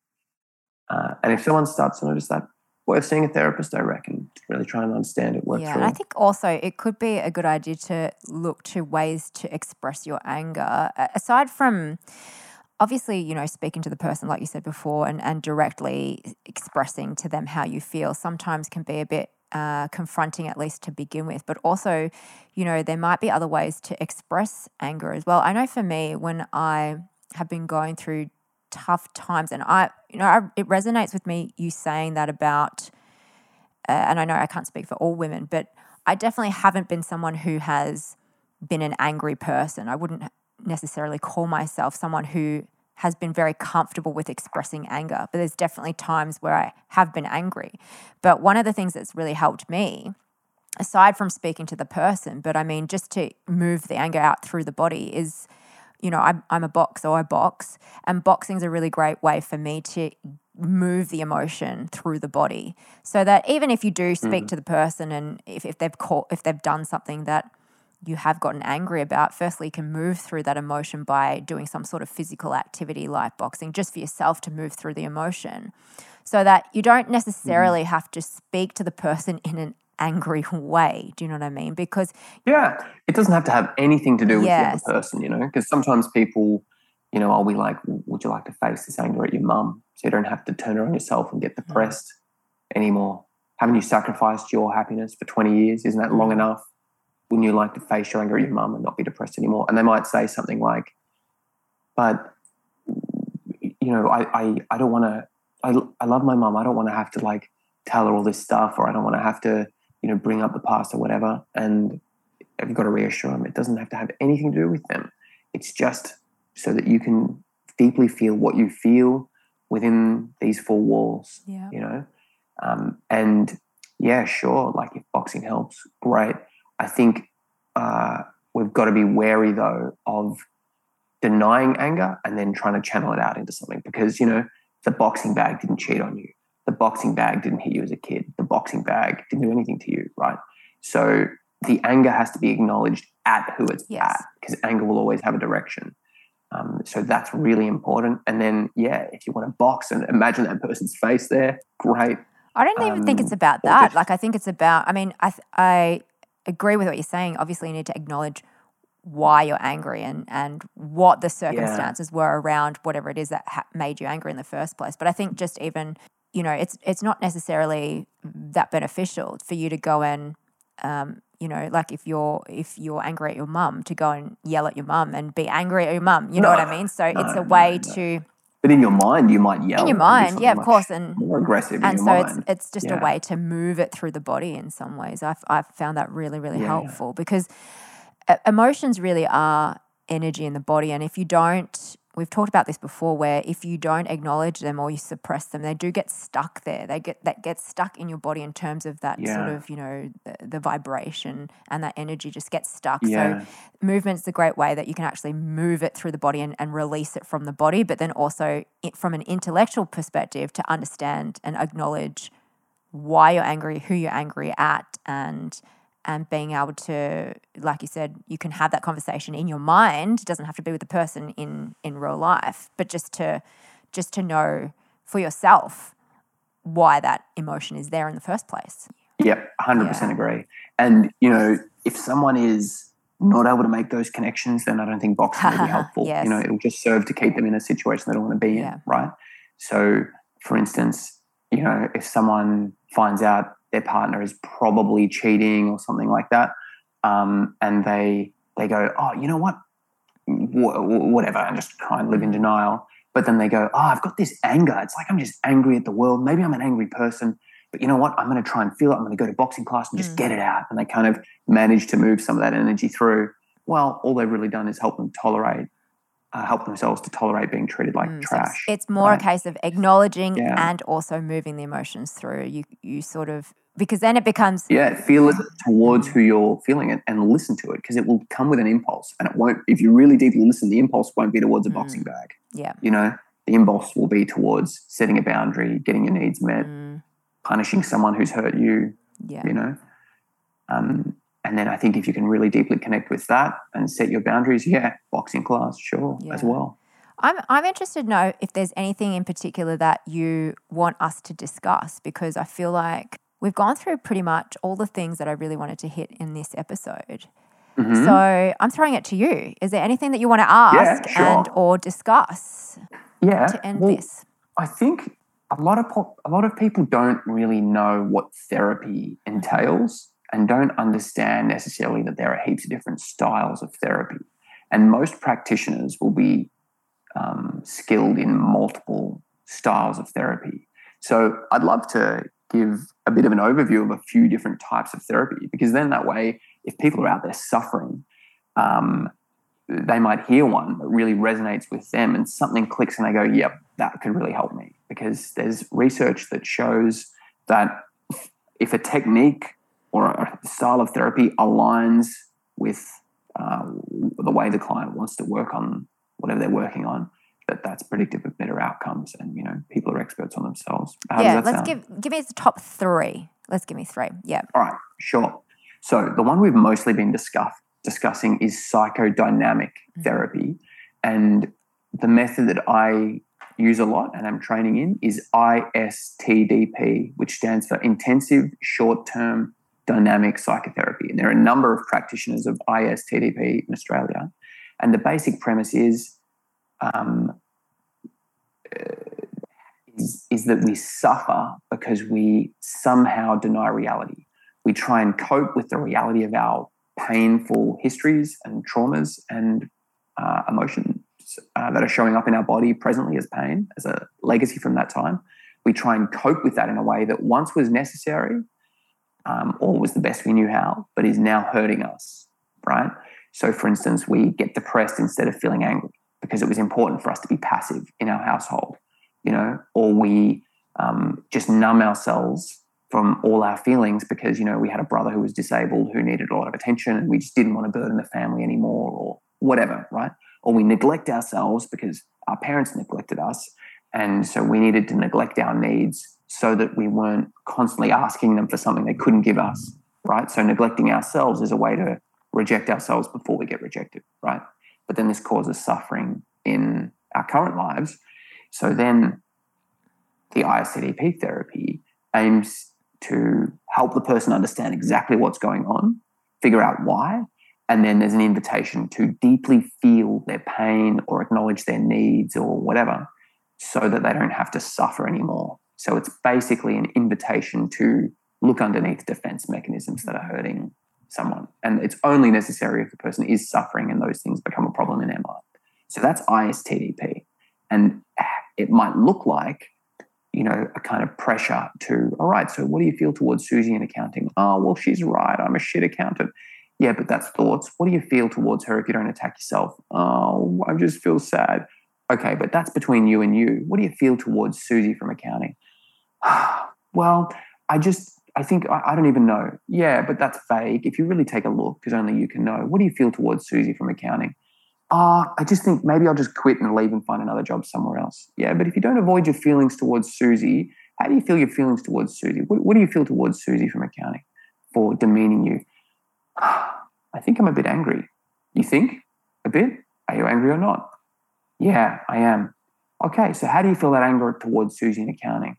uh, and if someone starts to notice that, worth seeing a therapist, I reckon, to really try and understand it, work yeah, through. And I think also it could be a good idea to look to ways to express your anger aside from obviously, you know, speaking to the person, like you said before, and, and directly expressing to them how you feel sometimes can be a bit uh, confronting, at least to begin with. But also, you know, there might be other ways to express anger as well. I know for me, when I have been going through tough times. And I, you know, I, it resonates with me you saying that about, uh, and I know I can't speak for all women, but I definitely haven't been someone who has been an angry person. I wouldn't necessarily call myself someone who has been very comfortable with expressing anger, but there's definitely times where I have been angry. But one of the things that's really helped me, aside from speaking to the person, but I mean, just to move the anger out through the body, is you know, I'm, I'm a boxer, I box, and boxing is a really great way for me to move the emotion through the body so that even if you do speak mm. to the person and if, if they've caught, if they've done something that you have gotten angry about, firstly, you can move through that emotion by doing some sort of physical activity like boxing, just for yourself to move through the emotion. So that you don't necessarily mm. have to speak to the person in an angry way. Do you know what I mean? Because yeah, it doesn't have to have anything to do with yes. the other person, you know. Because sometimes people, you know, are we like, would you like to face this anger at your mum, so you don't have to turn it on yourself and get depressed mm. anymore? Haven't you sacrificed your happiness for twenty years? Isn't that long mm. enough? Wouldn't you like to face your anger at your mum and not be depressed anymore? And they might say something like, "But you know, I I, I don't want to. I I love my mum. I don't want to have to like." tell her all this stuff or I don't want to have to you know, bring up the past or whatever. And you've got to reassure them it doesn't have to have anything to do with them. It's just so that you can deeply feel what you feel within these four walls. Yeah. You know, um, and yeah, sure. Like if boxing helps, great. I think uh, we've got to be wary though of denying anger and then trying to channel it out into something because you know the boxing bag didn't cheat on you the boxing bag didn't hit you as a kid. The boxing bag didn't do anything to you, right? So the anger has to be acknowledged at who it's yes. at because anger will always have a direction. Um, so that's really important. And then, yeah, if you want to box and imagine that person's face there, great. I don't even um, think it's about that. Just, like, I think it's about, I mean, I, I agree with what you're saying. Obviously, you need to acknowledge why you're angry and and what the circumstances yeah. were around whatever it is that ha- made you angry in the first place. But I think just even you know, it's it's not necessarily that beneficial for you to go and, um, you know, like if you're if you're angry at your mum, to go and yell at your mum and be angry at your mum. You know what I mean? So no, it's a way no, to But in your mind, you might yell. in your mind, yeah, of course, and More aggressive and so mind. it's it's just Yeah. a way to move it through the body in some ways. I've I've found that really really Yeah. helpful because emotions really are energy in the body, and if you don't, we've talked about this before, where if you don't acknowledge them or you suppress them, they do get stuck there. They get that get stuck in your body in terms of that sort of you know the, the vibration and that energy just gets stuck. Yeah. So movement's a great way that you can actually move it through the body and, and release it from the body, but then also it, from an intellectual perspective to understand and acknowledge why you're angry, who you're angry at, and and being able to, like you said, you can have that conversation in your mind. It doesn't have to be with the person in in real life, but just to just to know for yourself why that emotion is there in the first place. Yep, hundred Yeah. percent agree. And you know, if someone is not able to make those connections, then I don't think boxing will be helpful. Yes. You know, it'll just serve to keep them in a situation they don't want to be Yeah. in, right? So, for instance, you know, if someone finds out their partner is probably cheating or something like that, um, and they they go, oh, you know what, Wh- wh- whatever, and just try and live in Mm. denial. But then they go, oh, I've got this anger. It's like I'm just angry at the world. Maybe I'm an angry person. But you know what? I'm going to try and feel it. I'm going to go to boxing class and just Mm. get it out. And they kind of manage to move some of that energy through. Well, all they've really done is help them tolerate, uh, help themselves to tolerate being treated like Mm, so it's- trash. it's, more right? a case of acknowledging Yeah. and also moving the emotions through. You you sort of because then it becomes yeah, feel it towards who you're feeling it and listen to it because it will come with an impulse. And it won't, if you really deeply listen, the impulse won't be towards a Mm. boxing bag. yeah. You know, the impulse will be towards setting a boundary, getting your needs met, Mm, punishing someone who's hurt you, yeah. you know. Um, and then I think if you can really deeply connect with that and set your boundaries, yeah, boxing class, sure, as well. I'm I'm interested to know if there's anything in particular that you want us to discuss because I feel like we've gone through pretty much all the things that I really wanted to hit in this episode. Mhm. So I'm throwing it to you. Is there anything that you want to ask sure. and or discuss yeah, to end well, this? I think a lot of po- a lot of people don't really know what therapy entails and don't understand necessarily that there are heaps of different styles of therapy. And most practitioners will be um, skilled in multiple styles of therapy. So I'd love to give a bit of an overview of a few different types of therapy because then that way, if people are out there suffering, um, they might hear one that really resonates with them and something clicks and they go, yep, that could really help me. Because there's research that shows that if a technique or a style of therapy aligns with uh, the way the client wants to work on whatever they're working on, that that's predictive of better outcomes. And, you know, people are experts on themselves. How does yeah, let's sound? give give me the top three. Let's give me three. Yeah. All right, sure. So the one we've mostly been discuss, discussing is psychodynamic Mhm. therapy. And the method that I use a lot and I'm training in is ISTDP, which stands for Intensive Short Term Dynamic Psychotherapy. And there are a number of practitioners of ISTDP in Australia. And the basic premise is um, is, is that we suffer because we somehow deny reality. We try and cope with the reality of our painful histories and traumas and uh, emotions uh, that are showing up in our body presently as pain, as a legacy from that time. We try and cope with that in a way that once was necessary um, or was the best we knew how, but is now hurting us, right? So, for instance, we get depressed instead of feeling angry because it was important for us to be passive in our household you know, or we um, just numb ourselves from all our feelings because, you know, we had a brother who was disabled who needed a lot of attention and we just didn't want to burden the family anymore or whatever, right? Or we neglect ourselves because our parents neglected us. And so we needed to neglect our needs so that we weren't constantly asking them for something they couldn't give us, right? So neglecting ourselves is a way to reject ourselves before we get rejected, right? But then this causes suffering in our current lives so then the ISTDP therapy aims to help the person understand exactly what's going on, figure out why, and then there's an invitation to deeply feel their pain or acknowledge their needs or whatever so that they don't have to suffer anymore. So it's basically an invitation to look underneath defense mechanisms that are hurting someone. And it's only necessary if the person is suffering and those things become a problem in their mind. So that's ISTDP. And it might look like you know, a kind of pressure to, all right, so what do you feel towards Susie in accounting? Oh, well, she's right. I'm a shit accountant. Yeah, but that's thoughts. What do you feel towards her if you don't attack yourself? Oh, I just feel sad. Okay, but that's between you and you. What do you feel towards Susie from accounting? well, I just, I think, I, I, don't even know. Yeah, but that's vague. If you really take a look, because only you can know, what do you feel towards Susie from accounting? ah, oh, I just think maybe I'll just quit and leave and find another job somewhere else. Yeah, but if you don't avoid your feelings towards Susie, how do you feel your feelings towards Susie? What, what do you feel towards Susie from accounting for demeaning you? I think I'm a bit angry. You think a bit? Are you angry or not? Yeah, I am. Okay, so how do you feel that anger towards Susie in accounting?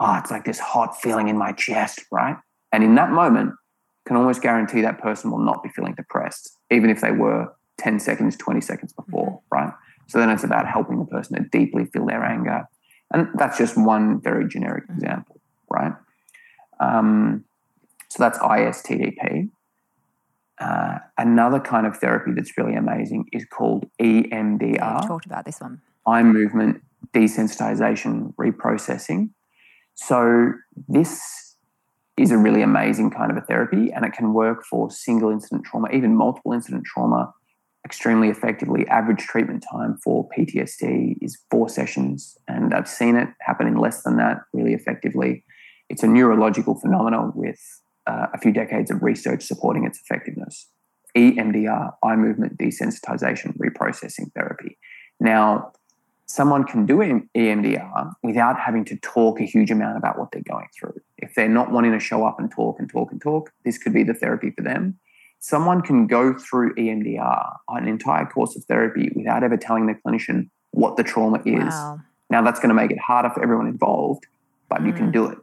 Oh, it's like this hot feeling in my chest, right? And in that moment, can almost guarantee that person will not be feeling depressed, even if they were 10 seconds, 20 seconds before, mm-hmm. right? So then it's about helping the person to deeply feel their anger. And that's just one very generic mm-hmm. example, right? Um, so that's ISTDP. Uh, another kind of therapy that's really amazing is called EMDR. Yeah, talked about this one. Eye movement desensitization reprocessing. So this is a really amazing kind of a therapy, and it can work for single incident trauma, even multiple incident trauma, extremely effectively. Average treatment time for PTSD is four sessions, and I've seen it happen in less than that really effectively. It's a neurological phenomenon with uh, a few decades of research supporting its effectiveness. EMDR, eye movement desensitization reprocessing therapy. Now, someone can do EMDR without having to talk a huge amount about what they're going through. If they're not wanting to show up and talk and talk and talk, this could be the therapy for them someone can go through EMDR, an entire course of therapy, without ever telling the clinician what the trauma is. Wow. Now, that's going to make it harder for everyone involved, but mm. you can mm. do it.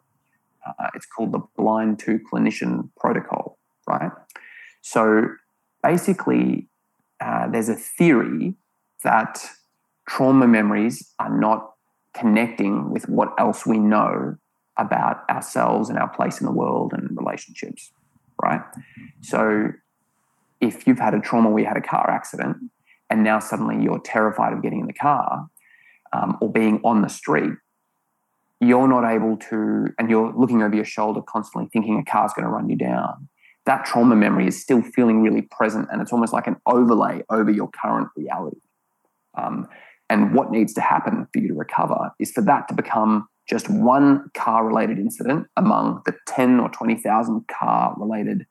Uh, it's called the blind to clinician protocol, right? So basically, uh, there's a theory that trauma memories are not connecting with what else we know about ourselves and our place in the world and relationships, right? So if you've had a trauma where you had a car accident and now suddenly you're terrified of getting in the car um, or being on the street, you're not able to, and you're looking over your shoulder constantly thinking a car's going to run you down. That trauma memory is still feeling really present and it's almost like an overlay over your current reality. Um, and what needs to happen for you to recover is for that to become just one car related incident among the 10 or 20,000 car related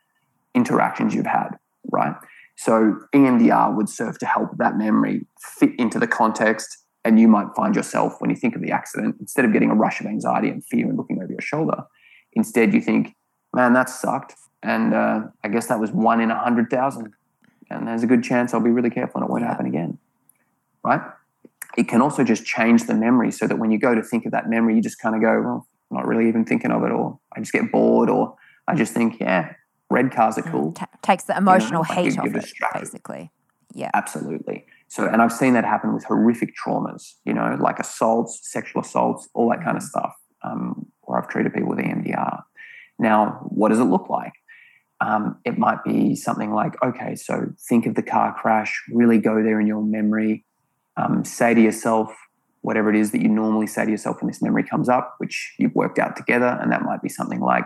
interactions you've had right? So EMDR would serve to help that memory fit into the context. And you might find yourself, when you think of the accident, instead of getting a rush of anxiety and fear and looking over your shoulder, instead you think, man, that sucked. And uh, I guess that was one in a 100,000. And there's a good chance I'll be really careful and it won't happen again, right? It can also just change the memory so that when you go to think of that memory, you just kind of go, well, I'm not really even thinking of it, or I just get bored, or I just think, yeah, red cars are cool. T- takes the emotional you know, heat off it, basically. Yeah. Absolutely. So, and I've seen that happen with horrific traumas, you know, like assaults, sexual assaults, all that kind of mm. stuff, um, where I've treated people with EMDR. Now, what does it look like? Um, it might be something like, okay, so think of the car crash, really go there in your memory, um, say to yourself whatever it is that you normally say to yourself when this memory comes up, which you've worked out together. And that might be something like,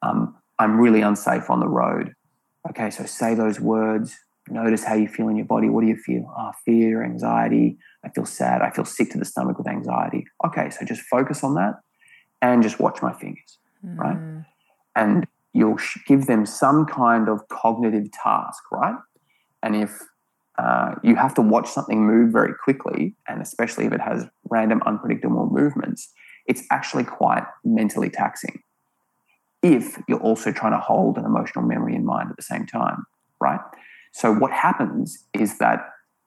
um, I'm really unsafe on the road. Okay, so say those words. Notice how you feel in your body. What do you feel? Oh, fear, anxiety. I feel sad. I feel sick to the stomach with anxiety. Okay, so just focus on that and just watch my fingers, mm. right? And you'll give them some kind of cognitive task, right? And if uh, you have to watch something move very quickly, and especially if it has random, unpredictable movements, it's actually quite mentally taxing if you're also trying to hold an emotional memory in mind at the same time, right? So, what happens is that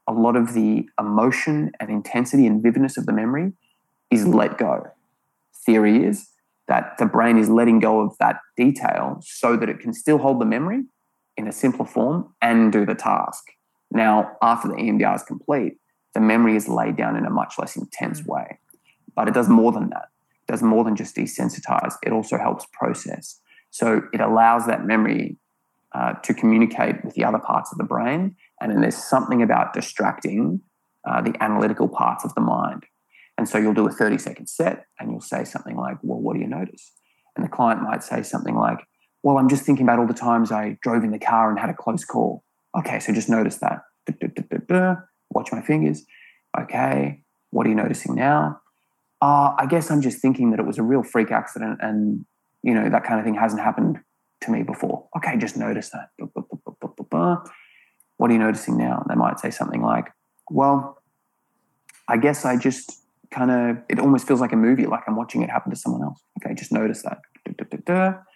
a lot of the emotion and intensity and vividness of the memory is let go. Theory is that the brain is letting go of that detail so that it can still hold the memory in a simpler form and do the task. Now, after the EMDR is complete, the memory is laid down in a much less intense mm. way. But it does more than that It does more than just desensitize, it also helps process. So it allows that memory uh, to communicate with the other parts of the brain. And then there's something about distracting uh, the analytical parts of the mind. And so you'll do a 30 second set and you'll say something like, Well, what do you notice? And the client might say something like, Well, I'm just thinking about all the times I drove in the car and had a close call. Okay, so just notice that. Watch my fingers. Okay, what are you noticing now? Uh, I guess I'm just thinking that it was a real freak accident and, you know, that kind of thing hasn't happened to me before. Okay, just notice that. What are you noticing now? They might say something like, Well, I guess I just kind of, it almost feels like a movie, like I'm watching it happen to someone else. Okay, just notice that.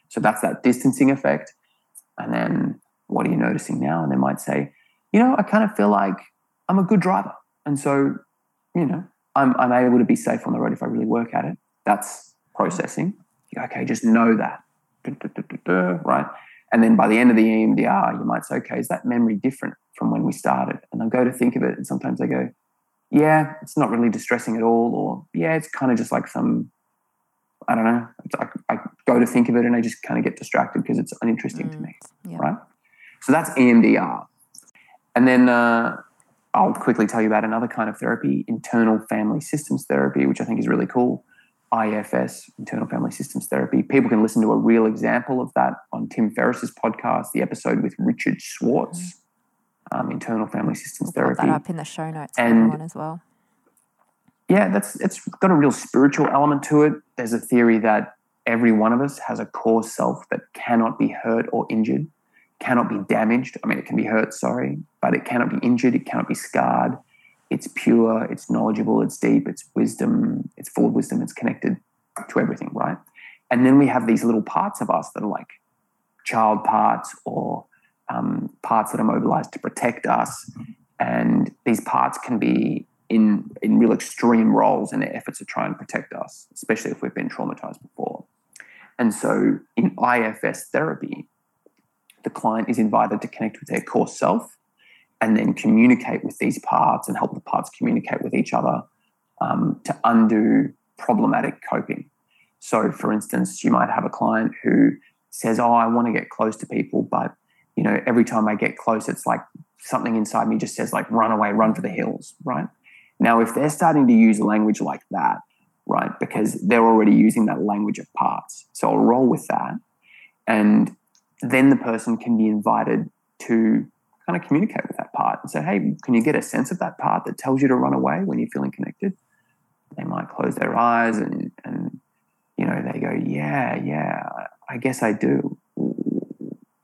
So that's that distancing effect. And then what are you noticing now? And they might say, you know, I kind of feel like I'm a good driver. And so, you know, I'm, I'm able to be safe on the road if I really work at it. That's processing. Okay, just know that. Right. And then by the end of the EMDR, you might say, okay, is that memory different from when we started? And they'll go to think of it. And sometimes I go, yeah, it's not really distressing at all. Or yeah, it's kind of just like some, I don't know. I, I, go to think of it and I just kind of get distracted because it's uninteresting mm, to me. Yeah. Right. So that's EMDR. And then uh, I'll quickly tell you about another kind of therapy, internal family systems therapy, which I think is really cool. IFS, internal family systems therapy. People can listen to a real example of that on Tim Ferriss's podcast, the episode with Richard Schwartz, mm-hmm. um, internal family systems we'll therapy. Put that up in the show notes and, everyone as well. Yeah, that's it's got a real spiritual element to it. There's a theory that every one of us has a core self that cannot be hurt or injured cannot be damaged. I mean, it can be hurt, sorry, but it cannot be injured. It cannot be scarred. It's pure, it's knowledgeable, it's deep, it's wisdom, it's full of wisdom, it's connected to everything, right? And then we have these little parts of us that are like child parts or um, parts that are mobilized to protect us. And these parts can be in, in real extreme roles in their efforts to try and protect us, especially if we've been traumatized before. And so in IFS therapy, the client is invited to connect with their core self and then communicate with these parts and help the parts communicate with each other um, to undo problematic coping. So, for instance, you might have a client who says, "Oh, I want to get close to people, but you know, every time I get close, it's like something inside me just says, like, run away, run for the hills." Right now, if they're starting to use language like that, right, because they're already using that language of parts, so I'll roll with that, and then the person can be invited to kind of communicate with that part and say, hey, can you get a sense of that part that tells you to run away when you're feeling connected? They might close their eyes and, and you know, they go, yeah, yeah, I guess I do.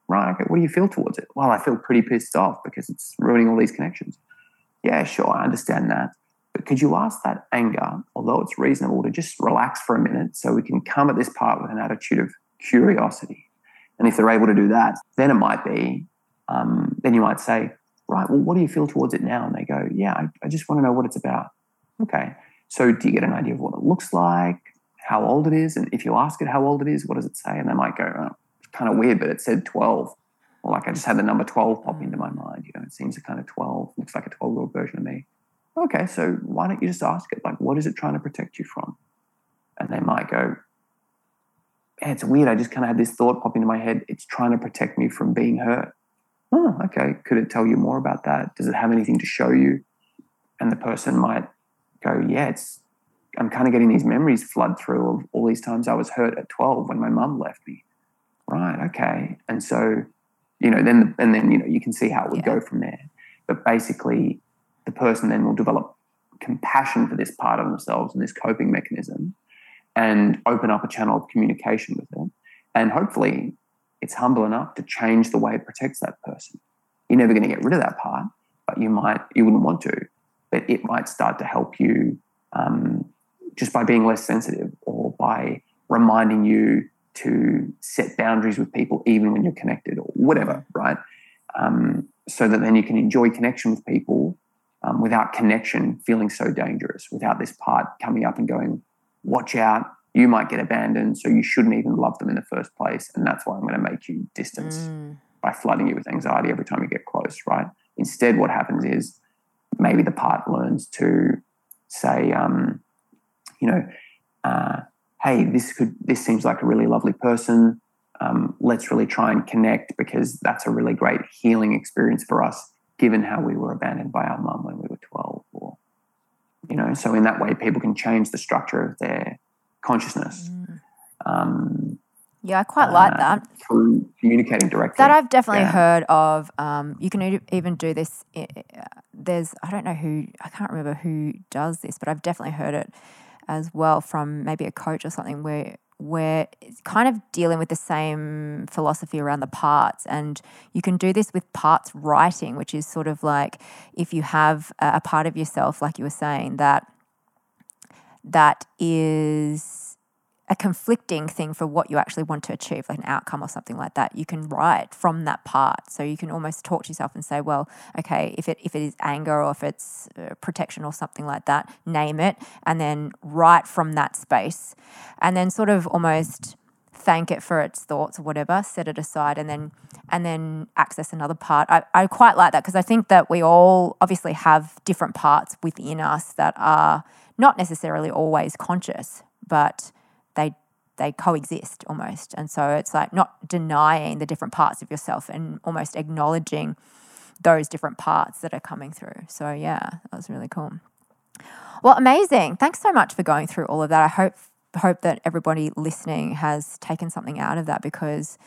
Right, okay, what do you feel towards it? Well, I feel pretty pissed off because it's ruining all these connections. Yeah, sure, I understand that. But could you ask that anger, although it's reasonable, to just relax for a minute so we can come at this part with an attitude of curiosity? And if they're able to do that, then it might be, um, then you might say, right, well, what do you feel towards it now? And they go, yeah, I, I just want to know what it's about. Okay. So do you get an idea of what it looks like, how old it is? And if you ask it how old it is, what does it say? And they might go, oh, kind of weird, but it said 12. Or like I just had the number 12 pop into my mind. You know, it seems a kind of 12, looks like a 12 year old version of me. Okay, so why don't you just ask it? Like, what is it trying to protect you from? And they might go, it's weird. I just kind of had this thought pop into my head. It's trying to protect me from being hurt. Oh, okay. Could it tell you more about that? Does it have anything to show you? And the person might go, yeah, it's, I'm kind of getting these memories flood through of all these times I was hurt at 12 when my mum left me. Right. Okay. And so, you know, then, and then, you know, you can see how it would yeah. go from there. But basically, the person then will develop compassion for this part of themselves and this coping mechanism and open up a channel of communication with them. And hopefully, it's humble enough to change the way it protects that person. You're never going to get rid of that part, but you might, you wouldn't want to. But it might start to help you um, just by being less sensitive or by reminding you to set boundaries with people even when you're connected or whatever, right? Um, so that then you can enjoy connection with people um, without connection feeling so dangerous, without this part coming up and going, watch out, you might get abandoned. So you shouldn't even love them in the first place. And that's why I'm going to make you distance mm. by flooding you with anxiety every time you get close, right? Instead, what happens is maybe the part learns to say, um, you know, uh, hey, this could this seems like a really lovely person. Um, let's really try and connect because that's a really great healing experience for us, given how we were abandoned by our mum when we were 12 or you know, so in that way, people can change the structure of their consciousness. Mm. Um, Yeah, I quite like uh, that. through communicating directly. That I've definitely Yeah. heard of. Um, you can even do this. There's, I don't know who, I can't remember who does this, but I've definitely heard it as well from maybe a coach or something where where it's kind of dealing with the same philosophy around the parts. And you can do this with parts writing which is sort of like if you have a part of yourself like you were saying that that is a conflicting thing for what you actually want to achieve, like an outcome or something like that, you can write from that part. So you can almost talk to yourself and say, well, okay, if it if it is anger or if it's uh, protection or something like that, name it, and then write from that space, and then sort of almost thank it for its thoughts or whatever, set it aside, and then and then access another part. I, I quite like that because I think that we all obviously have different parts within us that are not necessarily always conscious, but they coexist almost. And so it's like not denying the different parts of yourself and almost acknowledging those different parts that are coming through. So yeah, that was really cool. Well, amazing. Thanks so much for going through all of that. I hope hope that everybody listening has taken something out of that because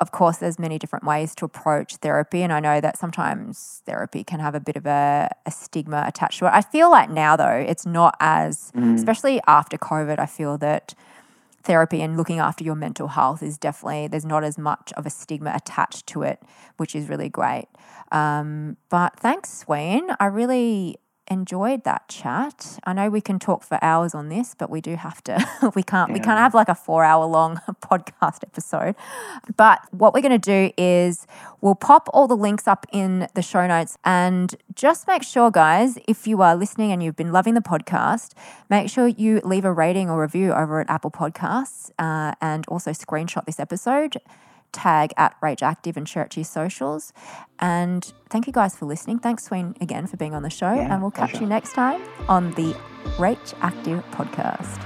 of course there's many different ways to approach therapy and I know that sometimes therapy can have a bit of a, a stigma attached to it. I feel like now though it's not as mm. especially after COVID, I feel that therapy and looking after your mental health is definitely there's not as much of a stigma attached to it, which is really great. Um, but thanks, Sween. I really enjoyed that chat. I know we can talk for hours on this, but we do have to. we can't. We can't have like a four-hour-long podcast episode. But what we're going to do is we'll pop all the links up in the show notes, and just make sure, guys, if you are listening and you've been loving the podcast, make sure you leave a rating or review over at Apple Podcasts, uh, and also screenshot this episode tag at Rage Active and share it to your socials. And thank you guys for listening. Thanks, Sween, again for being on the show. Yeah, and we'll catch pleasure. you next time on the Rage Active podcast.